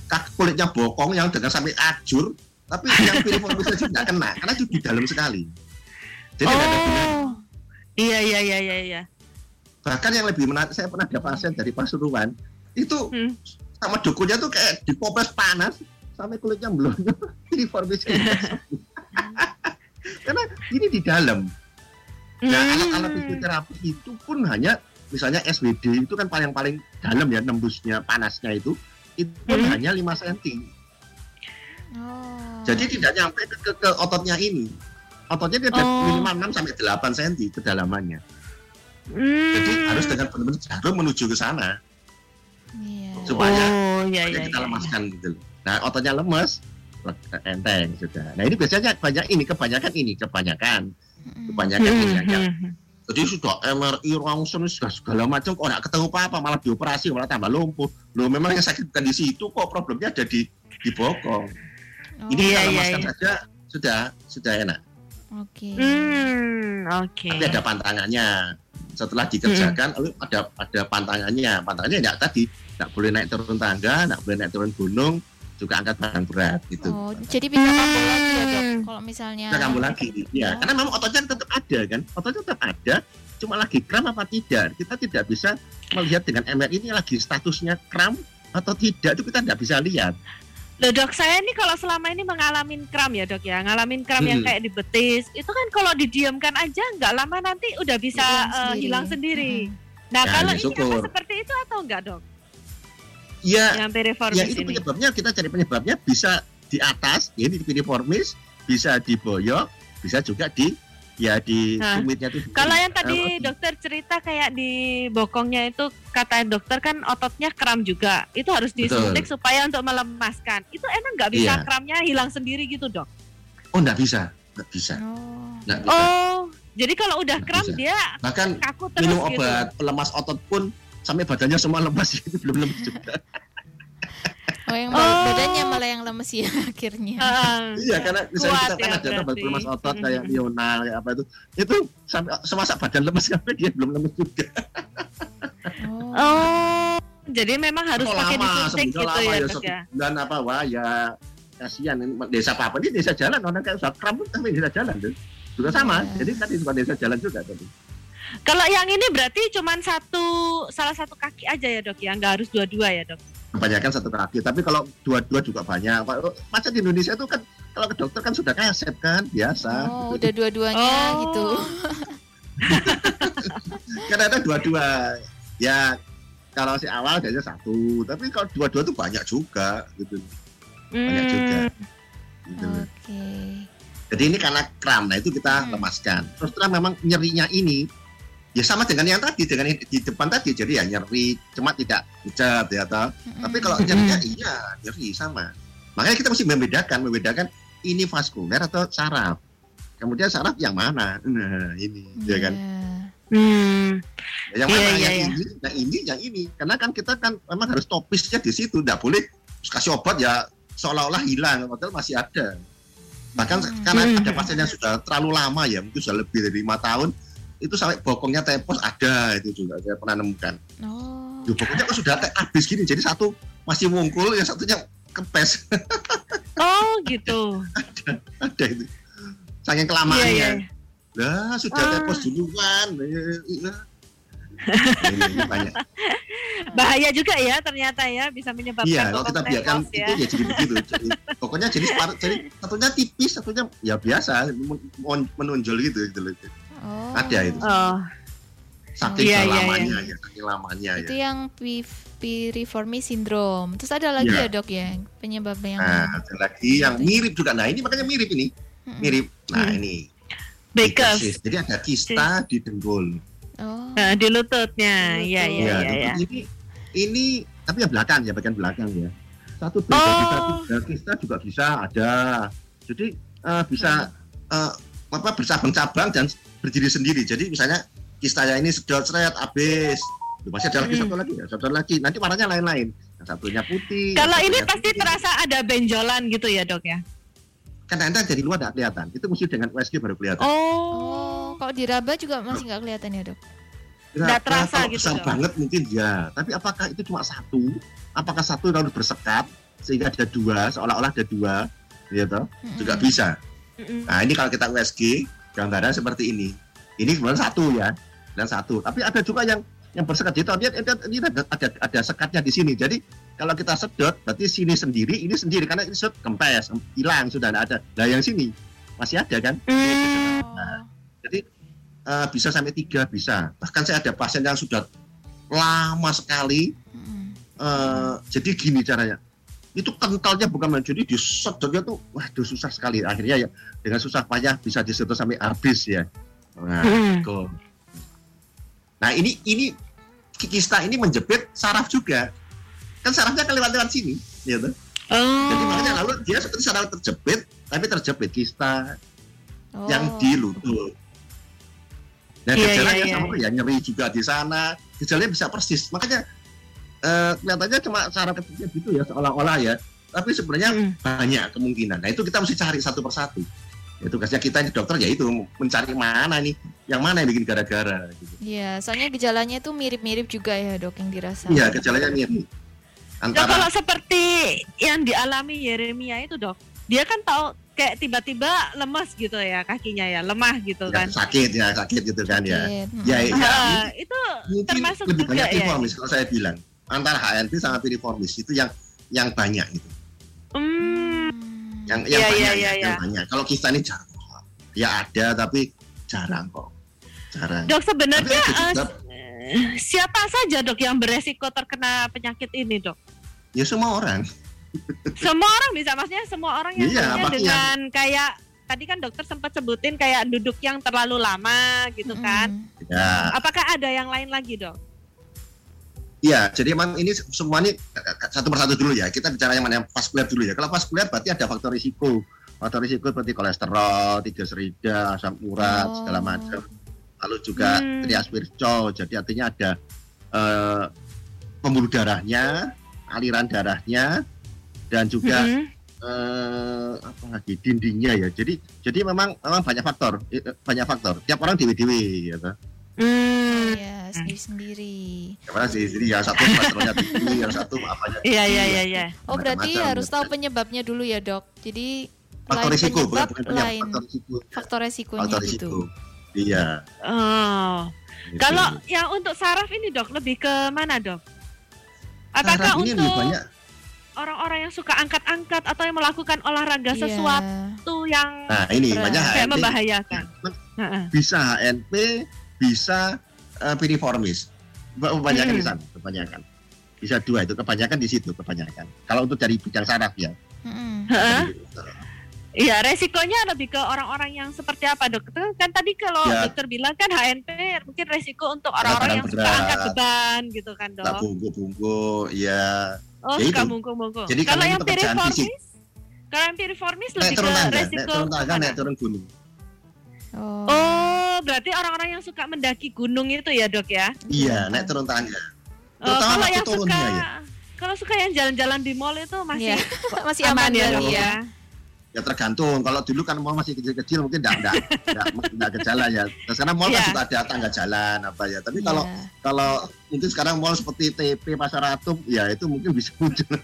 Speaker 3: kaki kulitnya bokong yang dengan sampai ajur, tapi yang piriformis aja tidak kena karena itu di dalam sekali. Jadi tidak ada.
Speaker 1: Oh, iya iya iya iya. iya.
Speaker 3: Bahkan yang lebih menarik, saya pernah ada pasien dari Pasuruan itu
Speaker 1: Hmm.
Speaker 3: sama dukunnya tuh kayak dipopes panas sampai kulitnya belum [laughs] piriformis. [laughs] karena ini di dalam. Nah,
Speaker 1: Hmm.
Speaker 3: alat-alat fisioterapi itu pun hanya misalnya SWD itu kan paling-paling dalam ya nembusnya panasnya itu itu
Speaker 1: Hmm.
Speaker 3: hanya 5 cm.
Speaker 2: Oh.
Speaker 3: Jadi tidak nyampe ke, ke, ke ototnya ini. Ototnya dia
Speaker 1: Oh.
Speaker 3: minimal 6 sampai 8 cm kedalamannya.
Speaker 1: Hmm.
Speaker 3: Jadi harus dengan benar-benar jarum menuju ke sana
Speaker 2: Iya.
Speaker 3: supaya
Speaker 1: oh, iya,
Speaker 3: supaya
Speaker 1: iya,
Speaker 3: kita
Speaker 1: iya,
Speaker 3: lemaskan gitu loh. Nah, ototnya lemes le- enteng sudah. Nah, ini biasanya banyak ini kebanyakan ini kebanyakan
Speaker 2: Mm-mm.
Speaker 3: kebanyakan
Speaker 1: Hmm,
Speaker 3: ini yang
Speaker 1: hmm,
Speaker 3: Jadi sudah MRI, rongsen, sudah segala macam kok nggak ketemu apa-apa, malah dioperasi, malah tambah lumpuh. Loh memang yang sakit bukan di situ kok, problemnya ada di di bokong.
Speaker 2: Oh,
Speaker 3: Ini
Speaker 1: Iya, iya, iya.
Speaker 3: saja sudah sudah enak.
Speaker 2: Oke.
Speaker 1: Hmm, oke.
Speaker 3: Tapi ada pantangannya. Setelah dikerjakan, lalu ada ada pantangannya. Pantangannya ya tadi, nggak boleh naik turun tangga, nggak boleh naik turun gunung, juga angkat barang berat gitu.
Speaker 2: Oh, jadi bisa kambuh lagi ya dok?
Speaker 1: Hmm.
Speaker 2: Kalau misalnya.
Speaker 3: Kita kamu lagi, ya.
Speaker 2: Oh.
Speaker 3: Karena memang ototnya tetap ada kan, ototnya tetap ada. Cuma lagi kram apa tidak, kita tidak bisa melihat dengan MRI ini lagi statusnya kram atau tidak itu kita tidak bisa lihat.
Speaker 1: Loh dok, saya ini kalau selama ini mengalami kram ya dok ya, ngalamin kram yang
Speaker 3: Hmm.
Speaker 1: kayak di betis, itu kan kalau didiamkan aja nggak lama nanti udah bisa
Speaker 2: Hilang
Speaker 1: eh,
Speaker 2: sendiri.
Speaker 1: hilang sendiri.
Speaker 2: Mm-mm.
Speaker 1: Nah
Speaker 3: Ya,
Speaker 1: kalau ini
Speaker 3: syukur.
Speaker 1: apa seperti itu atau enggak dok?
Speaker 3: Ya,
Speaker 1: Yang
Speaker 3: ya itu
Speaker 1: ini.
Speaker 3: penyebabnya kita cari penyebabnya bisa di atas, ya ini di piriformis, bisa di boyok, bisa juga di ya di
Speaker 1: Nah,
Speaker 3: tumitnya itu.
Speaker 1: Kalau yang tadi dokter cerita kayak di bokongnya itu kata dokter kan ototnya kram juga, itu harus
Speaker 3: Betul.
Speaker 1: disuntik supaya untuk melemaskan. Itu emang nggak bisa
Speaker 3: Iya.
Speaker 1: kramnya hilang sendiri gitu dok?
Speaker 3: Oh, enggak bisa, enggak bisa,
Speaker 2: Oh.
Speaker 3: bisa.
Speaker 1: Oh, jadi kalau udah
Speaker 3: Nggak
Speaker 1: kram
Speaker 3: bisa.
Speaker 1: dia
Speaker 3: Bahkan
Speaker 1: kaku terus
Speaker 3: minum
Speaker 1: gitu.
Speaker 3: obat pelemas otot pun sampai badannya semua lemas [laughs] itu belum lemas juga. [laughs]
Speaker 2: Oh, yang
Speaker 1: Oh.
Speaker 2: badannya malah yang lemes ya [laughs] akhirnya.
Speaker 1: Ah,
Speaker 3: Iya karena misalnya kita kan
Speaker 1: ya
Speaker 3: ada
Speaker 1: berarti.
Speaker 3: pelemas otot
Speaker 1: Mm.
Speaker 3: kayak Lional kayak apa itu itu sampai semasa badan lemas sampai dia belum lemas juga.
Speaker 1: Oh, jadi memang harus
Speaker 3: Kok
Speaker 1: pakai
Speaker 3: lama,
Speaker 1: disuntik gitu
Speaker 3: lama
Speaker 1: ya
Speaker 3: ya
Speaker 1: ya.
Speaker 3: bulan apa wah ya kasihan ini desa apa apa ini desa jalan orang kayak usaha kram pun tapi desa jalan tuh juga sama
Speaker 2: Iya.
Speaker 3: jadi tadi bukan desa jalan juga tadi
Speaker 1: Kalau yang ini berarti cuma satu salah satu kaki aja ya dok ya, nggak harus dua-dua ya dok.
Speaker 3: kebanyakan satu kaki tapi kalau dua-dua juga banyak Pak, macam di Indonesia itu kan kalau ke dokter kan sudah kaset kan biasa
Speaker 2: Oh,
Speaker 3: gitu.
Speaker 2: udah dua-duanya
Speaker 1: Oh.
Speaker 2: gitu. [laughs]
Speaker 3: kan ada dua-dua ya kalau si awal biasanya satu tapi kalau dua-dua tuh banyak juga gitu banyak
Speaker 1: Hmm.
Speaker 3: juga gitu.
Speaker 2: Oke.
Speaker 3: Jadi ini karena kram, nah itu kita
Speaker 2: Hmm.
Speaker 3: lemaskan. Terus terang memang nyerinya ini ya sama dengan yang tadi, dengan yang di depan tadi. Jadi ya nyeri, cuma tidak pucat ya toh. Tapi kalau nyerinya iya nyeri sama. Makanya kita mesti membedakan, membedakan ini vaskuler atau saraf. Kemudian saraf yang mana? Nah ini, ya kan?
Speaker 1: Hmm.
Speaker 3: Yang mana?
Speaker 1: iya,
Speaker 3: yang
Speaker 1: iya.
Speaker 3: ini, yang ini, yang ini. Karena kan kita kan memang harus topisnya di situ, tidak boleh terus kasih obat ya seolah-olah hilang, padahal masih ada. Bahkan
Speaker 2: Hmm.
Speaker 3: karena ada pasien yang sudah terlalu lama ya, mungkin sudah lebih dari lima tahun, itu sampai bokongnya tepos ada itu juga saya pernah nemukan.
Speaker 2: Oh.
Speaker 3: Duh, bokongnya kok sudah habis gini, jadi satu masih mungkul, yang satunya kempes [laughs]
Speaker 1: Oh gitu.
Speaker 3: ada itu. Saking
Speaker 1: Iya
Speaker 3: kelamaannya.
Speaker 1: iya.
Speaker 3: Lah sudah
Speaker 1: Ah.
Speaker 3: tepos duluan. Ya, ini, ini banyak.
Speaker 1: Bahaya juga ya ternyata ya bisa menyebabkan
Speaker 3: Iya, kalau kita biarkan
Speaker 1: tepos
Speaker 3: itu
Speaker 1: ya.
Speaker 3: ya jadi begitu. Jadi, pokoknya jadi jadi satunya tipis, satunya ya biasa men- men- menonjol gitu, gitu loh.
Speaker 2: Oh.
Speaker 3: Ada itu.
Speaker 1: Oh.
Speaker 3: Saking
Speaker 1: Iya, iya,
Speaker 3: lamanya ya, saking lamanya
Speaker 2: Itu
Speaker 3: ya.
Speaker 2: yang pif- piriformis syndrome. Terus ada lagi
Speaker 3: Iya.
Speaker 2: ya dok ya penyebab yang
Speaker 3: Nah, ada lagi yang mirip juga. Nah, ini makanya mirip ini, mirip. Nah,
Speaker 1: Hmm.
Speaker 3: ini.
Speaker 1: Bakers
Speaker 3: Baker's. Jadi ada kista di dengkul.
Speaker 2: Oh.
Speaker 1: Nah, di lututnya. Iya
Speaker 2: Lutut.
Speaker 1: iya
Speaker 3: Ya,
Speaker 1: iya. ya.
Speaker 3: ini ini tapi yang belakang ya, bagian belakang ya. Satu beda
Speaker 1: Oh.
Speaker 3: bisa tiga kista juga bisa ada. Jadi eh, bisa eh, apa bercabang-cabang dan berdiri sendiri. Jadi misalnya kistanya ini sedot seret habis. Loh, Masih ada lagi
Speaker 1: Hmm.
Speaker 3: satu lagi ya, satu lagi. Nanti warnanya lain-lain. Yang satunya putih.
Speaker 1: Kalau ini pasti
Speaker 3: putih.
Speaker 1: terasa ada benjolan gitu ya dok ya.
Speaker 3: Kadang-kadang dari luar tidak kelihatan. Itu mesti dengan USG baru kelihatan.
Speaker 1: Oh.
Speaker 2: Oh, kalau diraba juga masih nggak kelihatan ya dok?
Speaker 3: Nah,
Speaker 1: terasa
Speaker 3: kalau
Speaker 1: gitu,
Speaker 3: besar
Speaker 1: Dok.
Speaker 3: banget mungkin ya. Tapi apakah itu cuma satu? Apakah satu lalu bersekat sehingga ada dua, seolah-olah ada dua, gitu? Juga
Speaker 2: Mm-mm.
Speaker 3: bisa.
Speaker 1: Mm-mm.
Speaker 3: Nah ini kalau kita USG gambaran seperti ini. Ini sebenarnya satu ya, dan satu. Tapi ada juga yang yang bersekat. Jadi lihat lihat, ini ada, ada ada sekatnya di sini. Jadi kalau kita sedot, berarti sini sendiri, ini sendiri karena ini sedot kempes, hilang sudah tidak ada. Nah yang sini masih ada kan?
Speaker 1: Hmm.
Speaker 2: Oh.
Speaker 3: Jadi eh, bisa sampai tiga bisa. Bahkan saya ada pasien yang sudah lama sekali. Eh, jadi gini caranya. Itu kentalnya bukan main jadi disedotnya tuh, waduh susah sekali. Akhirnya ya dengan susah payah bisa disedot sampai habis ya. Nah,
Speaker 1: Hmm.
Speaker 3: Go. Nah ini ini kista ini menjepit saraf juga. Kan sarafnya kan lewat-lewat sini, gitu.
Speaker 1: Oh.
Speaker 3: Jadi makanya lalu dia seperti saraf terjepit, tapi terjepit kista
Speaker 2: Oh.
Speaker 3: yang di lutut. Nah
Speaker 1: Iya,
Speaker 3: gejalanya
Speaker 1: iya, iya.
Speaker 3: sama ya nyeri juga di sana, gejalanya bisa persis. Makanya eh, kelihatannya cuma saraf kecilnya gitu ya seolah-olah ya, tapi sebenarnya
Speaker 1: Hmm.
Speaker 3: banyak kemungkinan. Nah itu kita mesti cari satu persatu. Ya, tugasnya kita ini dokter ya itu mencari mana nih, yang mana yang bikin gara-gara. Gitu.
Speaker 2: Iya, soalnya gejalanya tuh mirip-mirip juga ya dok yang dirasa.
Speaker 3: Iya gejalanya mirip.
Speaker 1: Nah,
Speaker 3: Antara
Speaker 1: kalau seperti yang dialami Yeremia itu dok, dia kan tahu kayak tiba-tiba lemas gitu ya kakinya ya, lemah gitu
Speaker 3: ya,
Speaker 1: kan.
Speaker 3: sakit ya sakit gitu kan ya.
Speaker 2: Sakit. Mm-mm.
Speaker 3: Ya, ya
Speaker 1: Ah, itu
Speaker 3: mungkin
Speaker 1: termasuk
Speaker 3: lebih
Speaker 1: juga
Speaker 3: banyak
Speaker 1: ya?
Speaker 3: kalau saya bilang antara HNP sama piriformis itu yang yang banyak itu.
Speaker 1: hmm,
Speaker 3: yang yang
Speaker 1: Iya,
Speaker 3: banyak
Speaker 1: iya,
Speaker 3: ya,
Speaker 1: iya,
Speaker 3: yang
Speaker 1: iya.
Speaker 3: banyak kalau kita ini jarang kok. ya ada tapi jarang kok jarang
Speaker 1: dok sebenarnya eh, siapa saja dok yang beresiko terkena penyakit ini dok?
Speaker 3: ya semua orang
Speaker 1: Semua orang bisa, maksudnya semua orang yang
Speaker 3: Iya,
Speaker 1: dengan kayak tadi kan dokter sempat sebutin kayak duduk yang terlalu lama gitu kan.
Speaker 2: Mm-mm.
Speaker 3: ya
Speaker 1: Apakah ada yang lain lagi dok?
Speaker 3: Iya, jadi emang ini semua ini satu persatu dulu ya. Kita bicara yang mana yang vaskuler dulu ya. Kalau vaskuler berarti ada faktor risiko. Faktor risiko seperti kolesterol, triglycerida, asam urat,
Speaker 2: Oh.
Speaker 3: segala macam. Lalu juga
Speaker 1: Hmm.
Speaker 3: triaspirco, jadi artinya ada eh, pembuluh darahnya, aliran darahnya, dan juga
Speaker 1: Mm-mm.
Speaker 3: eh, apa lagi dindingnya ya. Jadi jadi memang memang banyak faktor, eh, banyak faktor. Tiap orang dewi-dewi gitu.
Speaker 1: Hmm.
Speaker 2: Iya, sendiri-sendiri.
Speaker 3: Gimana sih? Jadi yang satu kolesterolnya tinggi, yang satu apanya?
Speaker 1: Iya iya iya iya.
Speaker 2: Oh berarti
Speaker 3: Macam-macam.
Speaker 2: harus tahu penyebabnya dulu ya dok. Jadi
Speaker 3: Faktor
Speaker 2: lain
Speaker 3: risiko, bukan
Speaker 2: penyebab,
Speaker 3: bukan penyebab,
Speaker 2: lain
Speaker 3: faktor risiko.
Speaker 2: faktor resikonya
Speaker 3: Faktor
Speaker 2: gitu.
Speaker 3: risiko. Iya.
Speaker 1: Oh.
Speaker 3: gitu.
Speaker 1: Kalau yang untuk saraf ini dok lebih ke mana dok? Apakah
Speaker 3: Saraf ini lebih
Speaker 1: untuk
Speaker 3: banyak
Speaker 1: orang-orang yang suka angkat-angkat atau yang melakukan olahraga
Speaker 2: Iya.
Speaker 1: sesuatu yang
Speaker 3: Nah, ini banyak HNP
Speaker 1: membahayakan? Heeh.
Speaker 3: bisa HNP, bisa eh, piriformis. Kebanyakan
Speaker 1: Hmm.
Speaker 3: di sana, kebanyakan. Bisa dua itu kebanyakan di situ kebanyakan. Kalau untuk dari bidang saraf ya.
Speaker 1: Heeh. Iya, resikonya lebih ke orang-orang yang seperti apa dok? Kan tadi kalau
Speaker 3: Ya.
Speaker 1: dokter bilang kan HNP mungkin resiko untuk orang-orang
Speaker 3: Berat,
Speaker 1: yang suka
Speaker 3: berat.
Speaker 1: angkat beban gitu kan
Speaker 3: Tak
Speaker 1: dok?
Speaker 3: bungkuk-bungkuk, ya.
Speaker 1: Oh,
Speaker 3: Ya
Speaker 1: suka
Speaker 3: itu.
Speaker 1: bungkung-bungkung.
Speaker 3: Jadi
Speaker 1: Kalau yang piriformis, kalau yang piriformis
Speaker 3: Naik
Speaker 1: lebih
Speaker 3: turun
Speaker 1: ke
Speaker 3: tangga, naik
Speaker 1: resiko
Speaker 3: turun tangga, naik turun gunung.
Speaker 2: Oh.
Speaker 1: Oh, berarti orang-orang yang suka mendaki gunung itu ya dok ya?
Speaker 3: Iya, naik turun tangga.
Speaker 1: Oh,
Speaker 3: Terutama
Speaker 1: kalau yang suka,
Speaker 3: turunnya ya.
Speaker 1: kalau suka yang jalan-jalan di mall itu masih
Speaker 2: Iya. [laughs] Masih aman,
Speaker 1: ya
Speaker 2: berarti
Speaker 1: dok
Speaker 2: ya.
Speaker 1: ya?
Speaker 3: Ya tergantung. Kalau dulu kan mall masih kecil-kecil mungkin enggak enggak enggak, enggak ke jalan ya. Nah, sekarang mall kan
Speaker 1: Iya.
Speaker 3: sudah ada tangga jalan apa ya. Tapi kalau
Speaker 2: Iya.
Speaker 3: kalau mungkin sekarang mall seperti TP Pasar Atom ya itu mungkin bisa muncul. [laughs]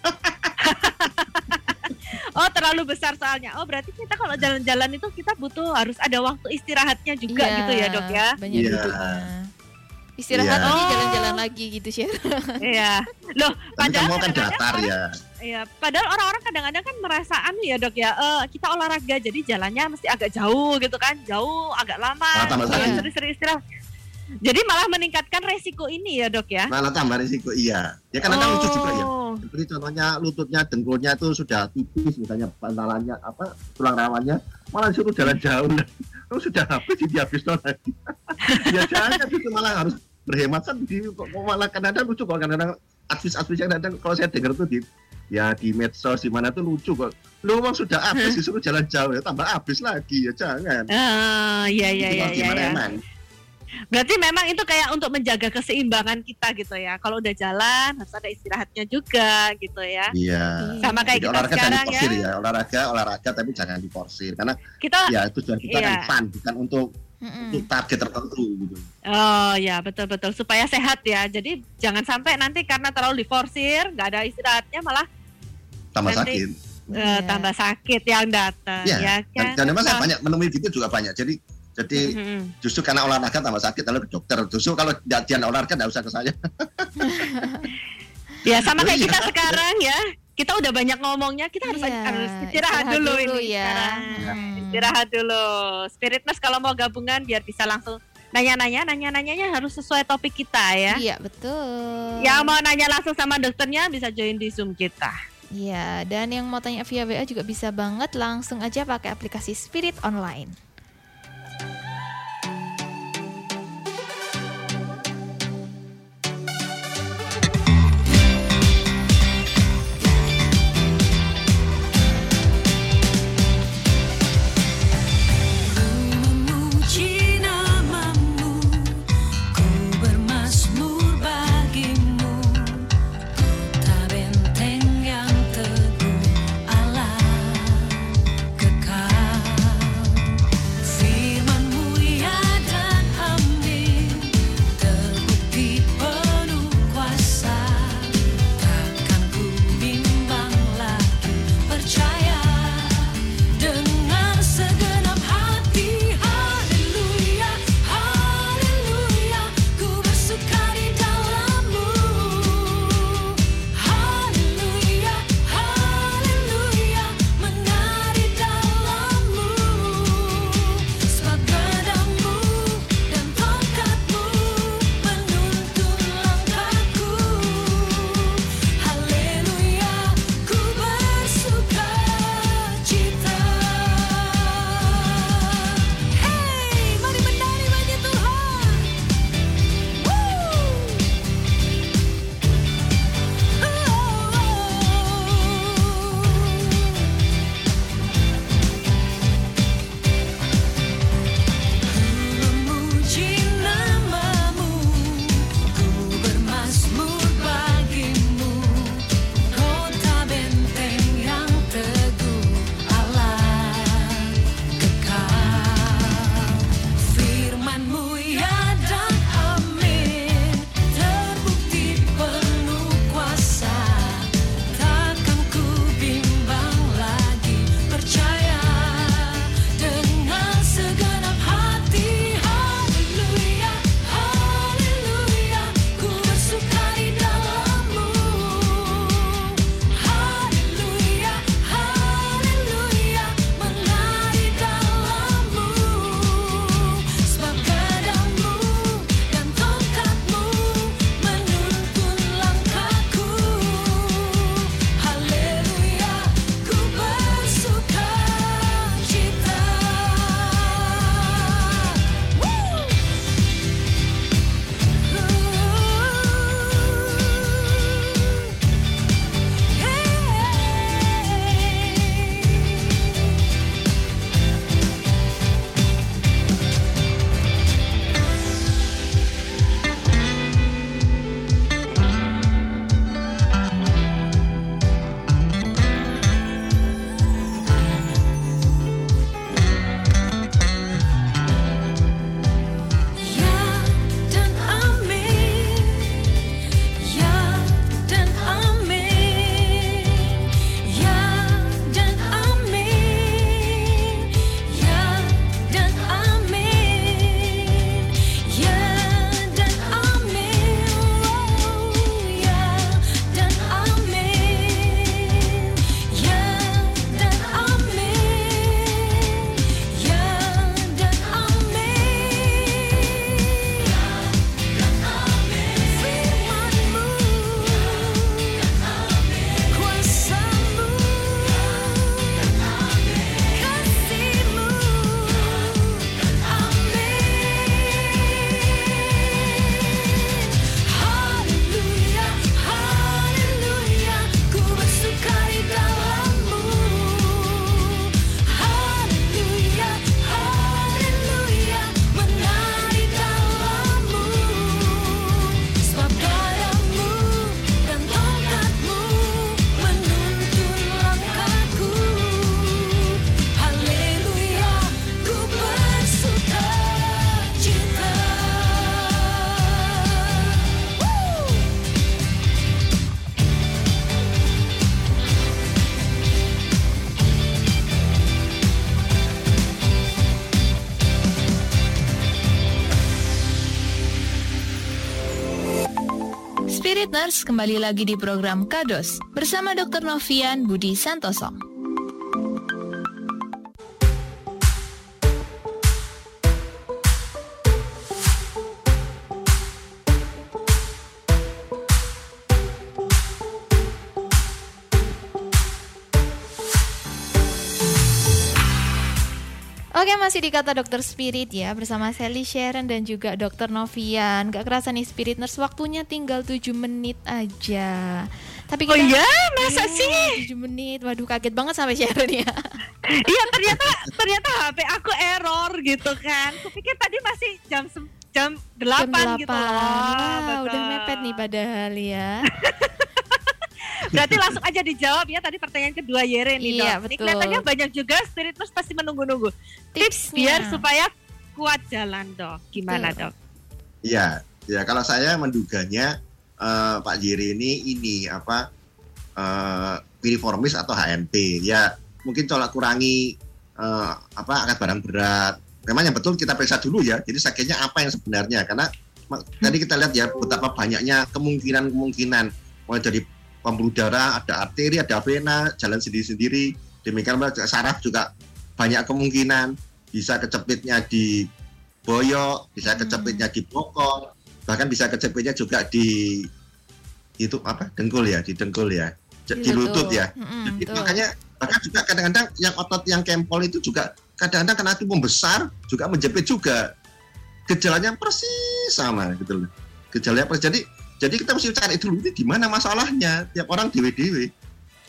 Speaker 1: Oh, terlalu besar soalnya. Oh, berarti kita kalau jalan-jalan itu kita butuh harus ada waktu istirahatnya juga
Speaker 2: Iya,
Speaker 1: gitu ya dok ya?
Speaker 2: Banyak duduknya. Istirahat
Speaker 3: Iya.
Speaker 2: lagi
Speaker 1: Oh.
Speaker 2: jalan-jalan lagi gitu sih.
Speaker 1: Iya. Loh,
Speaker 3: kan
Speaker 1: padahal
Speaker 3: kan datar
Speaker 1: orang-
Speaker 3: ya.
Speaker 1: Iya, padahal orang-orang kadang-kadang kan merasa anu ya dok ya, eh, kita olahraga jadi jalannya mesti agak jauh gitu kan, jauh, agak lama,
Speaker 2: sakit.
Speaker 1: sering-sering istirahat. Jadi malah meningkatkan resiko ini ya dok ya.
Speaker 3: Malah tambah risiko iya. Ya kan ada lucu juga ya.
Speaker 1: Oh.
Speaker 3: Seperti contohnya lututnya, dengkulnya itu sudah tipis misalnya pantalannya apa tulang rawannya malah disuruh jalan jauh. [laughs] Terus sudah habis jadi habis lagi. [laughs] ya jangan itu malah harus berhemat kan di malah kadang-kadang lucu kok kadang-kadang advis-advis yang kadang kalau saya dengar tuh di ya di medsos di mana tuh lucu kok. Lu memang sudah habis disuruh jalan jauh ya tambah habis lagi ya jangan.
Speaker 1: Ah, iya iya
Speaker 3: Itu
Speaker 1: iya
Speaker 3: kalau
Speaker 1: iya. Berarti memang itu kayak untuk menjaga keseimbangan kita gitu ya. Kalau udah jalan harus ada istirahatnya juga gitu ya.
Speaker 3: Iya.
Speaker 1: Sama kayak
Speaker 3: Jadi
Speaker 1: kita
Speaker 3: olahraga jangan
Speaker 1: sekarang ya.
Speaker 3: diporsir ya. Olahraga olahraga tapi jangan diporsir karena
Speaker 1: Kita
Speaker 3: ya tujuan kita kan
Speaker 1: Iya.
Speaker 3: fun bukan untuk
Speaker 2: Mm-mm.
Speaker 3: untuk target tertentu gitu.
Speaker 1: Oh ya betul betul supaya sehat ya. Jadi jangan sampai nanti karena terlalu diforsir, nggak ada istirahatnya malah
Speaker 3: Tambah
Speaker 1: Nanti-
Speaker 3: sakit.
Speaker 1: eh,
Speaker 2: Iya.
Speaker 1: tambah sakit yang datang
Speaker 3: Iya.
Speaker 1: ya
Speaker 3: Dan,
Speaker 1: kan.
Speaker 3: dan memang saya banyak menemui gitu juga banyak. Jadi jadi
Speaker 1: mhm.
Speaker 3: justru karena olahraga tambah sakit lalu ke dokter. Justru kalau jangan olahraga nggak usah ke saya. [laughs]
Speaker 1: Ya sama kayak
Speaker 3: iya.
Speaker 1: kita sekarang ya. Kita udah banyak ngomongnya, kita harus
Speaker 2: Iya,
Speaker 1: harus istirahat, dulu, ini
Speaker 2: ya.
Speaker 1: sekarang.
Speaker 2: Hmm.
Speaker 1: Istirahat dulu. Spiritness kalau mau gabungan biar bisa langsung nanya-nanya, nanya-nanyanya harus sesuai topik kita ya.
Speaker 2: Iya betul.
Speaker 1: Yang mau nanya langsung sama dokternya bisa join di Zoom kita.
Speaker 2: Iya, dan yang mau tanya via WA juga bisa banget langsung aja pakai aplikasi Spirit Online.
Speaker 4: Spiritners, kembali lagi di program Kados bersama Dr. Novian Budi Santoso.
Speaker 2: Oke masih di kata dokter Spirit ya bersama Sally Sharon dan juga dokter Novian. Gak kerasa nih Spirit Nurse waktunya tinggal 7 menit aja. Tapi
Speaker 1: Oh
Speaker 2: kita
Speaker 1: iya, masa
Speaker 2: Iya,
Speaker 1: sih?
Speaker 2: 7 menit. Waduh kaget banget sampai Sharon ya. [laughs]
Speaker 1: Iya ternyata ternyata HP aku error gitu kan. Kupikir tadi masih jam jam 8,
Speaker 2: Jam
Speaker 1: gitu
Speaker 2: 8.
Speaker 1: loh.
Speaker 2: Wah,
Speaker 1: Betul.
Speaker 2: udah mepet nih padahal ya. [laughs]
Speaker 1: Berarti langsung aja dijawab ya tadi pertanyaan kedua Yere nih
Speaker 2: Iya,
Speaker 1: dok. Ini
Speaker 2: betul.
Speaker 1: kelihatannya banyak juga spirit terus pasti menunggu-nunggu. Tips
Speaker 2: Tipsnya.
Speaker 1: biar supaya kuat jalan dok. Gimana
Speaker 2: Betul.
Speaker 1: dok?
Speaker 3: Iya, ya kalau saya menduganya eh, Pak Jiri ini ini apa eh piriformis atau HMP. Ya mungkin coba kurangi eh, apa angkat barang berat. Memang yang betul kita periksa dulu ya. Jadi sakitnya apa yang sebenarnya? Karena tadi kita lihat ya betapa banyaknya kemungkinan-kemungkinan mulai dari pembuluh darah, ada arteri, ada vena, jalan sendiri-sendiri. Demikian saraf juga banyak kemungkinan bisa kecepitnya di boyok, bisa
Speaker 2: Hmm.
Speaker 3: kecepitnya di bokong, bahkan bisa kecepitnya juga di itu apa dengkul ya, di dengkul ya, di lutut ya. Jadi
Speaker 2: betul.
Speaker 3: makanya bahkan juga kadang-kadang yang otot yang kempol itu juga kadang-kadang karena itu membesar juga menjepit juga. Gejalanya persis sama gitu loh. Gejalanya persis. Jadi jadi kita mesti cari dulu ini di mana masalahnya. Tiap orang dewe-dewe.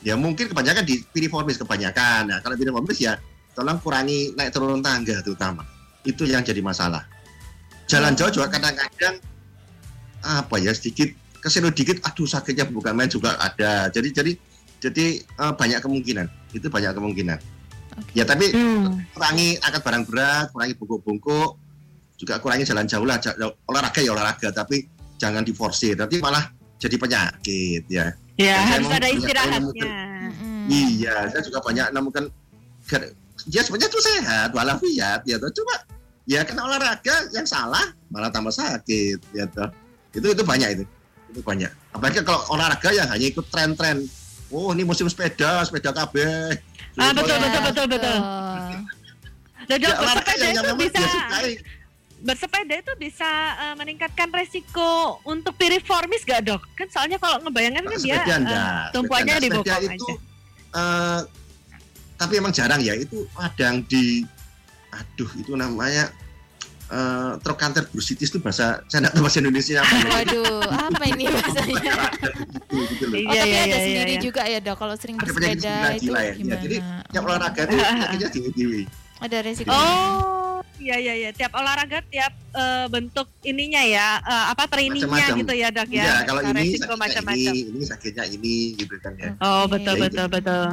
Speaker 3: Ya mungkin kebanyakan di piriformis kebanyakan. Nah, kalau piriformis ya tolong kurangi naik turun tangga terutama. Itu yang jadi masalah. Jalan jauh juga kadang-kadang apa ya sedikit ke sini dikit aduh sakitnya bukan main juga ada. Jadi jadi jadi eh, banyak kemungkinan. Itu banyak kemungkinan.
Speaker 2: Oke.
Speaker 3: Ya tapi
Speaker 1: Hmm.
Speaker 3: kurangi angkat barang berat, kurangi bungkuk-bungkuk, juga kurangi jalan jauh lah. Olahraga ya olahraga, tapi jangan diforsir. Nanti malah jadi penyakit ya.
Speaker 1: Ya
Speaker 3: saya
Speaker 1: harus ada istirahatnya.
Speaker 2: Mm-mm.
Speaker 3: Iya, saya juga banyak nemukan ya sebenarnya itu sehat, walafiat ya toh. Cuma ya kena olahraga yang salah malah tambah sakit ya toh. Itu itu banyak itu. Itu banyak. Apalagi kalau olahraga yang hanya ikut tren-tren. Oh, ini musim sepeda, sepeda KB.
Speaker 1: Ah, betul,
Speaker 2: Ya,
Speaker 1: betul, betul, betul. Dan dok,
Speaker 3: Ya, olahraga yang, yang
Speaker 1: itu
Speaker 3: memang
Speaker 1: bisa
Speaker 3: dia sukai.
Speaker 1: Bersepeda itu bisa eh, meningkatkan resiko untuk piriformis gak dok? Kan soalnya kalau ngebayangkan kan dia
Speaker 3: enggak,
Speaker 1: tumpuannya di
Speaker 3: enggak.
Speaker 1: bokong
Speaker 3: itu
Speaker 1: aja.
Speaker 3: eh, tapi emang jarang ya itu kadang di aduh itu namanya eh trochanter bursitis itu bahasa saya nggak tahu bahasa Indonesia apa ya. [laughs]
Speaker 2: Waduh, apa ini bahasanya?
Speaker 3: gitu, gitu loh.
Speaker 2: Oh,
Speaker 1: Iya,
Speaker 2: tapi
Speaker 1: iya,
Speaker 2: ada
Speaker 1: iya,
Speaker 2: sendiri
Speaker 1: iya.
Speaker 2: juga ya dok kalau sering
Speaker 3: Ada
Speaker 2: bersepeda
Speaker 3: gila
Speaker 2: itu
Speaker 3: gila ya. Ya,
Speaker 2: gimana?
Speaker 3: jadi Yang olahraga itu [laughs] penyakitnya dewi-dewi.
Speaker 2: ada resiko.
Speaker 1: Oh, iya iya iya. Tiap olahraga tiap eh, bentuk ininya ya, eh, apa trainingnya
Speaker 3: Macam-macam.
Speaker 1: gitu ya dok ya.
Speaker 3: Iya, kalau ini sakitnya
Speaker 1: macam-macam.
Speaker 3: ini, ini sakitnya ini gitu kan ya.
Speaker 1: Oh betul
Speaker 3: Ya, itu.
Speaker 1: betul betul.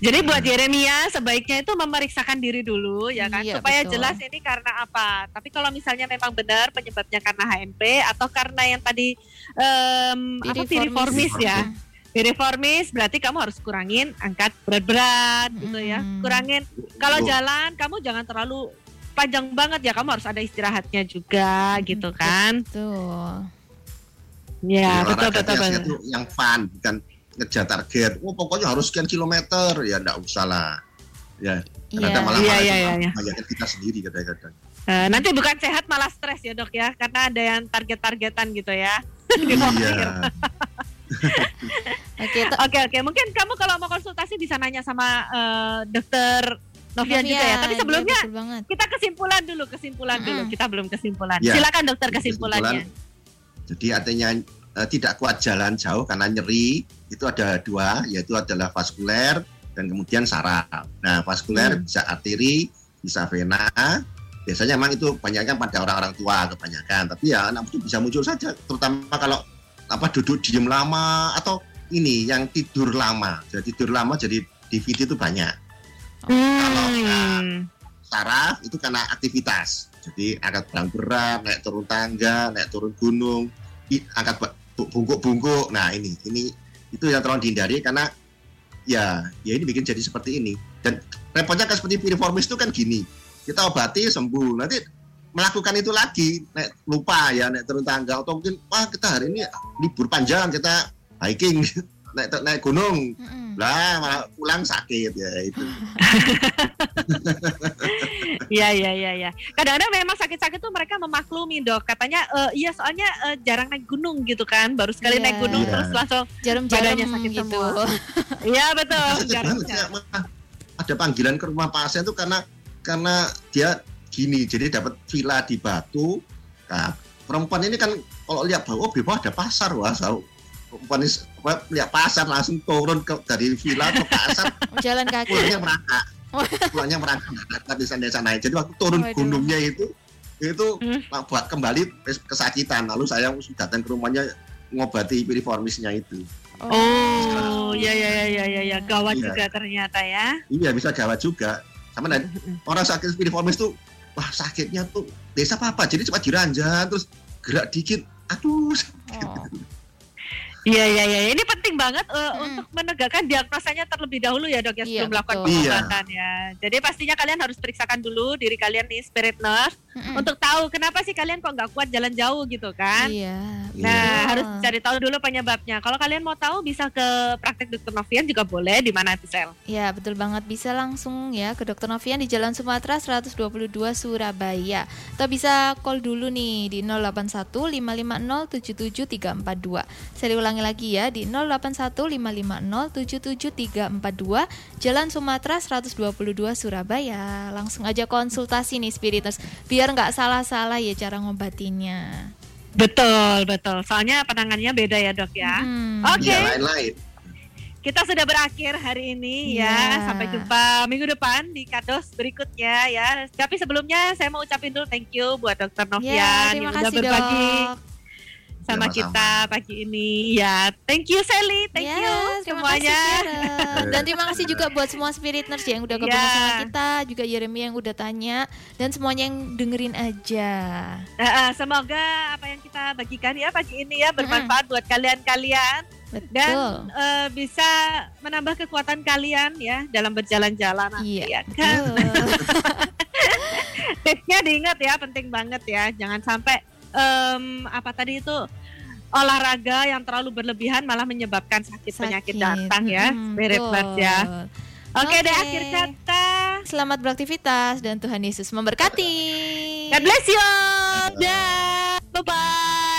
Speaker 1: Jadi buat Yeremia sebaiknya itu memeriksakan diri dulu ya kan
Speaker 2: Iya,
Speaker 1: supaya
Speaker 2: betul.
Speaker 1: jelas ini karena apa. Tapi kalau misalnya memang benar penyebabnya karena HMP atau karena yang tadi em, apa piriformis ya. Piriformis berarti kamu harus kurangin angkat berat-berat gitu ya.
Speaker 2: Mm.
Speaker 1: Kurangin kalau
Speaker 3: Oh.
Speaker 1: jalan kamu jangan terlalu panjang banget ya. Kamu harus ada istirahatnya juga gitu kan.
Speaker 2: Tuh.
Speaker 1: Ya,
Speaker 3: Jadi
Speaker 1: betul
Speaker 3: olahraga
Speaker 1: betul betul.
Speaker 3: tuh yang fun bukan ngejar target. Oh pokoknya harus sekian kilometer ya enggak usah lah. Ya,
Speaker 2: Iya.
Speaker 3: kadang malah
Speaker 1: Iya,
Speaker 3: malah
Speaker 1: iya,
Speaker 3: cuma
Speaker 1: iya, iya.
Speaker 3: membahayakan kita sendiri kadang-kadang.
Speaker 1: Eh, nanti bukan sehat malah stres ya dok ya, karena ada yang target-targetan gitu ya. [laughs]
Speaker 3: Iya. [laughs]
Speaker 2: Oke,
Speaker 1: Oke oke, mungkin kamu kalau mau konsultasi bisa nanya sama eh, dokter Juga ya. Tapi sebelumnya
Speaker 2: iya, betul banget.
Speaker 1: kita kesimpulan dulu, kesimpulan dulu. Kita belum kesimpulan.
Speaker 3: Ya.
Speaker 1: Silakan dokter kesimpulannya.
Speaker 3: Jadi artinya eh, tidak kuat jalan jauh karena nyeri itu ada dua, yaitu adalah vaskuler dan kemudian saraf. Nah, vaskuler
Speaker 1: Hmm.
Speaker 3: bisa arteri, bisa vena. Biasanya memang itu kebanyakan pada orang-orang tua kebanyakan. Tapi ya anak itu bisa muncul saja, terutama kalau apa duduk diem lama atau ini yang tidur lama. Jadi tidur lama jadi DVD itu banyak. Kalau
Speaker 1: Hmm.
Speaker 3: saraf itu karena aktivitas. Jadi angkat barang berat, naik turun tangga, naik turun gunung, angkat bungkuk-bungkuk. Nah ini, ini itu yang tolong dihindari karena ya, ya ini bikin jadi seperti ini. Dan repotnya kan seperti piriformis itu kan gini, kita obati sembuh, nanti melakukan itu lagi, nek lupa ya, nek turun tangga atau mungkin wah kita hari ini libur panjang kita hiking, [laughs] naik naik gunung, lah malah pulang sakit ya itu. [laughs]
Speaker 1: Iya iya iya iya. Kadang-kadang memang sakit-sakit tuh mereka memaklumi dok. Katanya eh, iya soalnya eh, jarang naik gunung gitu kan. Baru sekali
Speaker 2: Iya.
Speaker 1: naik gunung
Speaker 3: Iya.
Speaker 1: terus langsung.
Speaker 2: Jarum-jarum
Speaker 1: Badannya sakit
Speaker 2: gitu.
Speaker 1: semua. [laughs] Iya betul.
Speaker 3: Ya, malah ada panggilan ke rumah pasien tuh karena karena dia gini, jadi dapat villa di Batu. Nah, perempuan ini kan kalau lihat bahwa oh di bawah ada pasar wah, tahu apa, lihat pasar langsung turun ke dari villa ke pasar [laughs]
Speaker 2: Jalan kaki.
Speaker 3: pulangnya merangkak [laughs] pulangnya merangkak di sana sana jadi waktu turun
Speaker 2: Waduh.
Speaker 3: gunungnya itu itu
Speaker 1: Hmm.
Speaker 3: buat kembali kesakitan lalu saya datang ke rumahnya ngobati piriformisnya itu
Speaker 1: Oh iya iya iya iya iya ya. gawat
Speaker 3: Iya.
Speaker 1: juga ternyata ya.
Speaker 3: iya bisa gawat juga sama dan orang sakit piriformis tuh wah sakitnya tuh desa apa apa jadi cuma diranjang terus gerak dikit aduh
Speaker 2: Oh.
Speaker 1: Iya iya iya. Ini penting banget eh,
Speaker 2: Mm-mm.
Speaker 1: untuk menegakkan diagnosanya terlebih dahulu ya dok ya
Speaker 2: Iya,
Speaker 1: sebelum melakukan pengobatan ya. Jadi pastinya kalian harus periksakan dulu diri kalian nih spirit nurse
Speaker 2: Mm-mm.
Speaker 1: untuk tahu kenapa sih kalian kok nggak kuat jalan jauh gitu kan.
Speaker 2: Iya.
Speaker 1: Nah,
Speaker 2: Betul.
Speaker 1: harus cari tahu dulu penyebabnya. Kalau kalian mau tahu bisa ke praktek dokter Novian juga boleh di mana Sel.
Speaker 2: Ya betul banget bisa langsung ya ke Dokter Novian di Jalan Sumatera 122 Surabaya atau bisa call dulu nih di 081 550 77342 Saya ulangi lagi ya di 081 550 77342 Jalan Sumatera 122 Surabaya Langsung aja konsultasi nih Spiriters biar nggak salah-salah ya cara ngobatinnya
Speaker 1: Betul, betul. Soalnya penanganannya beda ya, Dok ya.
Speaker 2: Hmm.
Speaker 1: Oke.
Speaker 3: iya lain-lain
Speaker 1: Kita sudah berakhir hari ini
Speaker 2: Iya.
Speaker 1: ya. Sampai jumpa minggu depan di kados berikutnya ya. Tapi sebelumnya saya mau ucapin dulu thank you buat Dokter Novian
Speaker 2: Ya, terima
Speaker 1: yang udah
Speaker 2: kasih
Speaker 1: berbagi
Speaker 2: dok.
Speaker 1: Sama
Speaker 3: Sama-sama.
Speaker 1: kita pagi ini. Ya, thank you Sally, thank
Speaker 2: Ya,
Speaker 1: you semuanya.
Speaker 2: kasih. Dan terima kasih juga buat semua spirit nurse yang udah gabung
Speaker 1: Ya.
Speaker 2: sama kita, juga Yeremia yang udah tanya dan semuanya yang dengerin aja.
Speaker 1: Eh, semoga apa yang kita bagikan ya pagi ini ya bermanfaat buat kalian-kalian dan eh, bisa menambah kekuatan kalian ya dalam berjalan-jalan nanti
Speaker 2: Iya,
Speaker 1: ya kan. [laughs] Tipsnya diingat ya, penting banget ya. Jangan sampai em, apa tadi itu olahraga yang terlalu berlebihan malah menyebabkan sakit, penyakit
Speaker 2: Sakit.
Speaker 1: datang ya,
Speaker 2: betul.
Speaker 1: birds ya. Oke deh
Speaker 2: Oke.
Speaker 1: akhir kata.
Speaker 2: Selamat beraktivitas dan Tuhan Yesus memberkati.
Speaker 1: God bless you. Dah. Bye bye.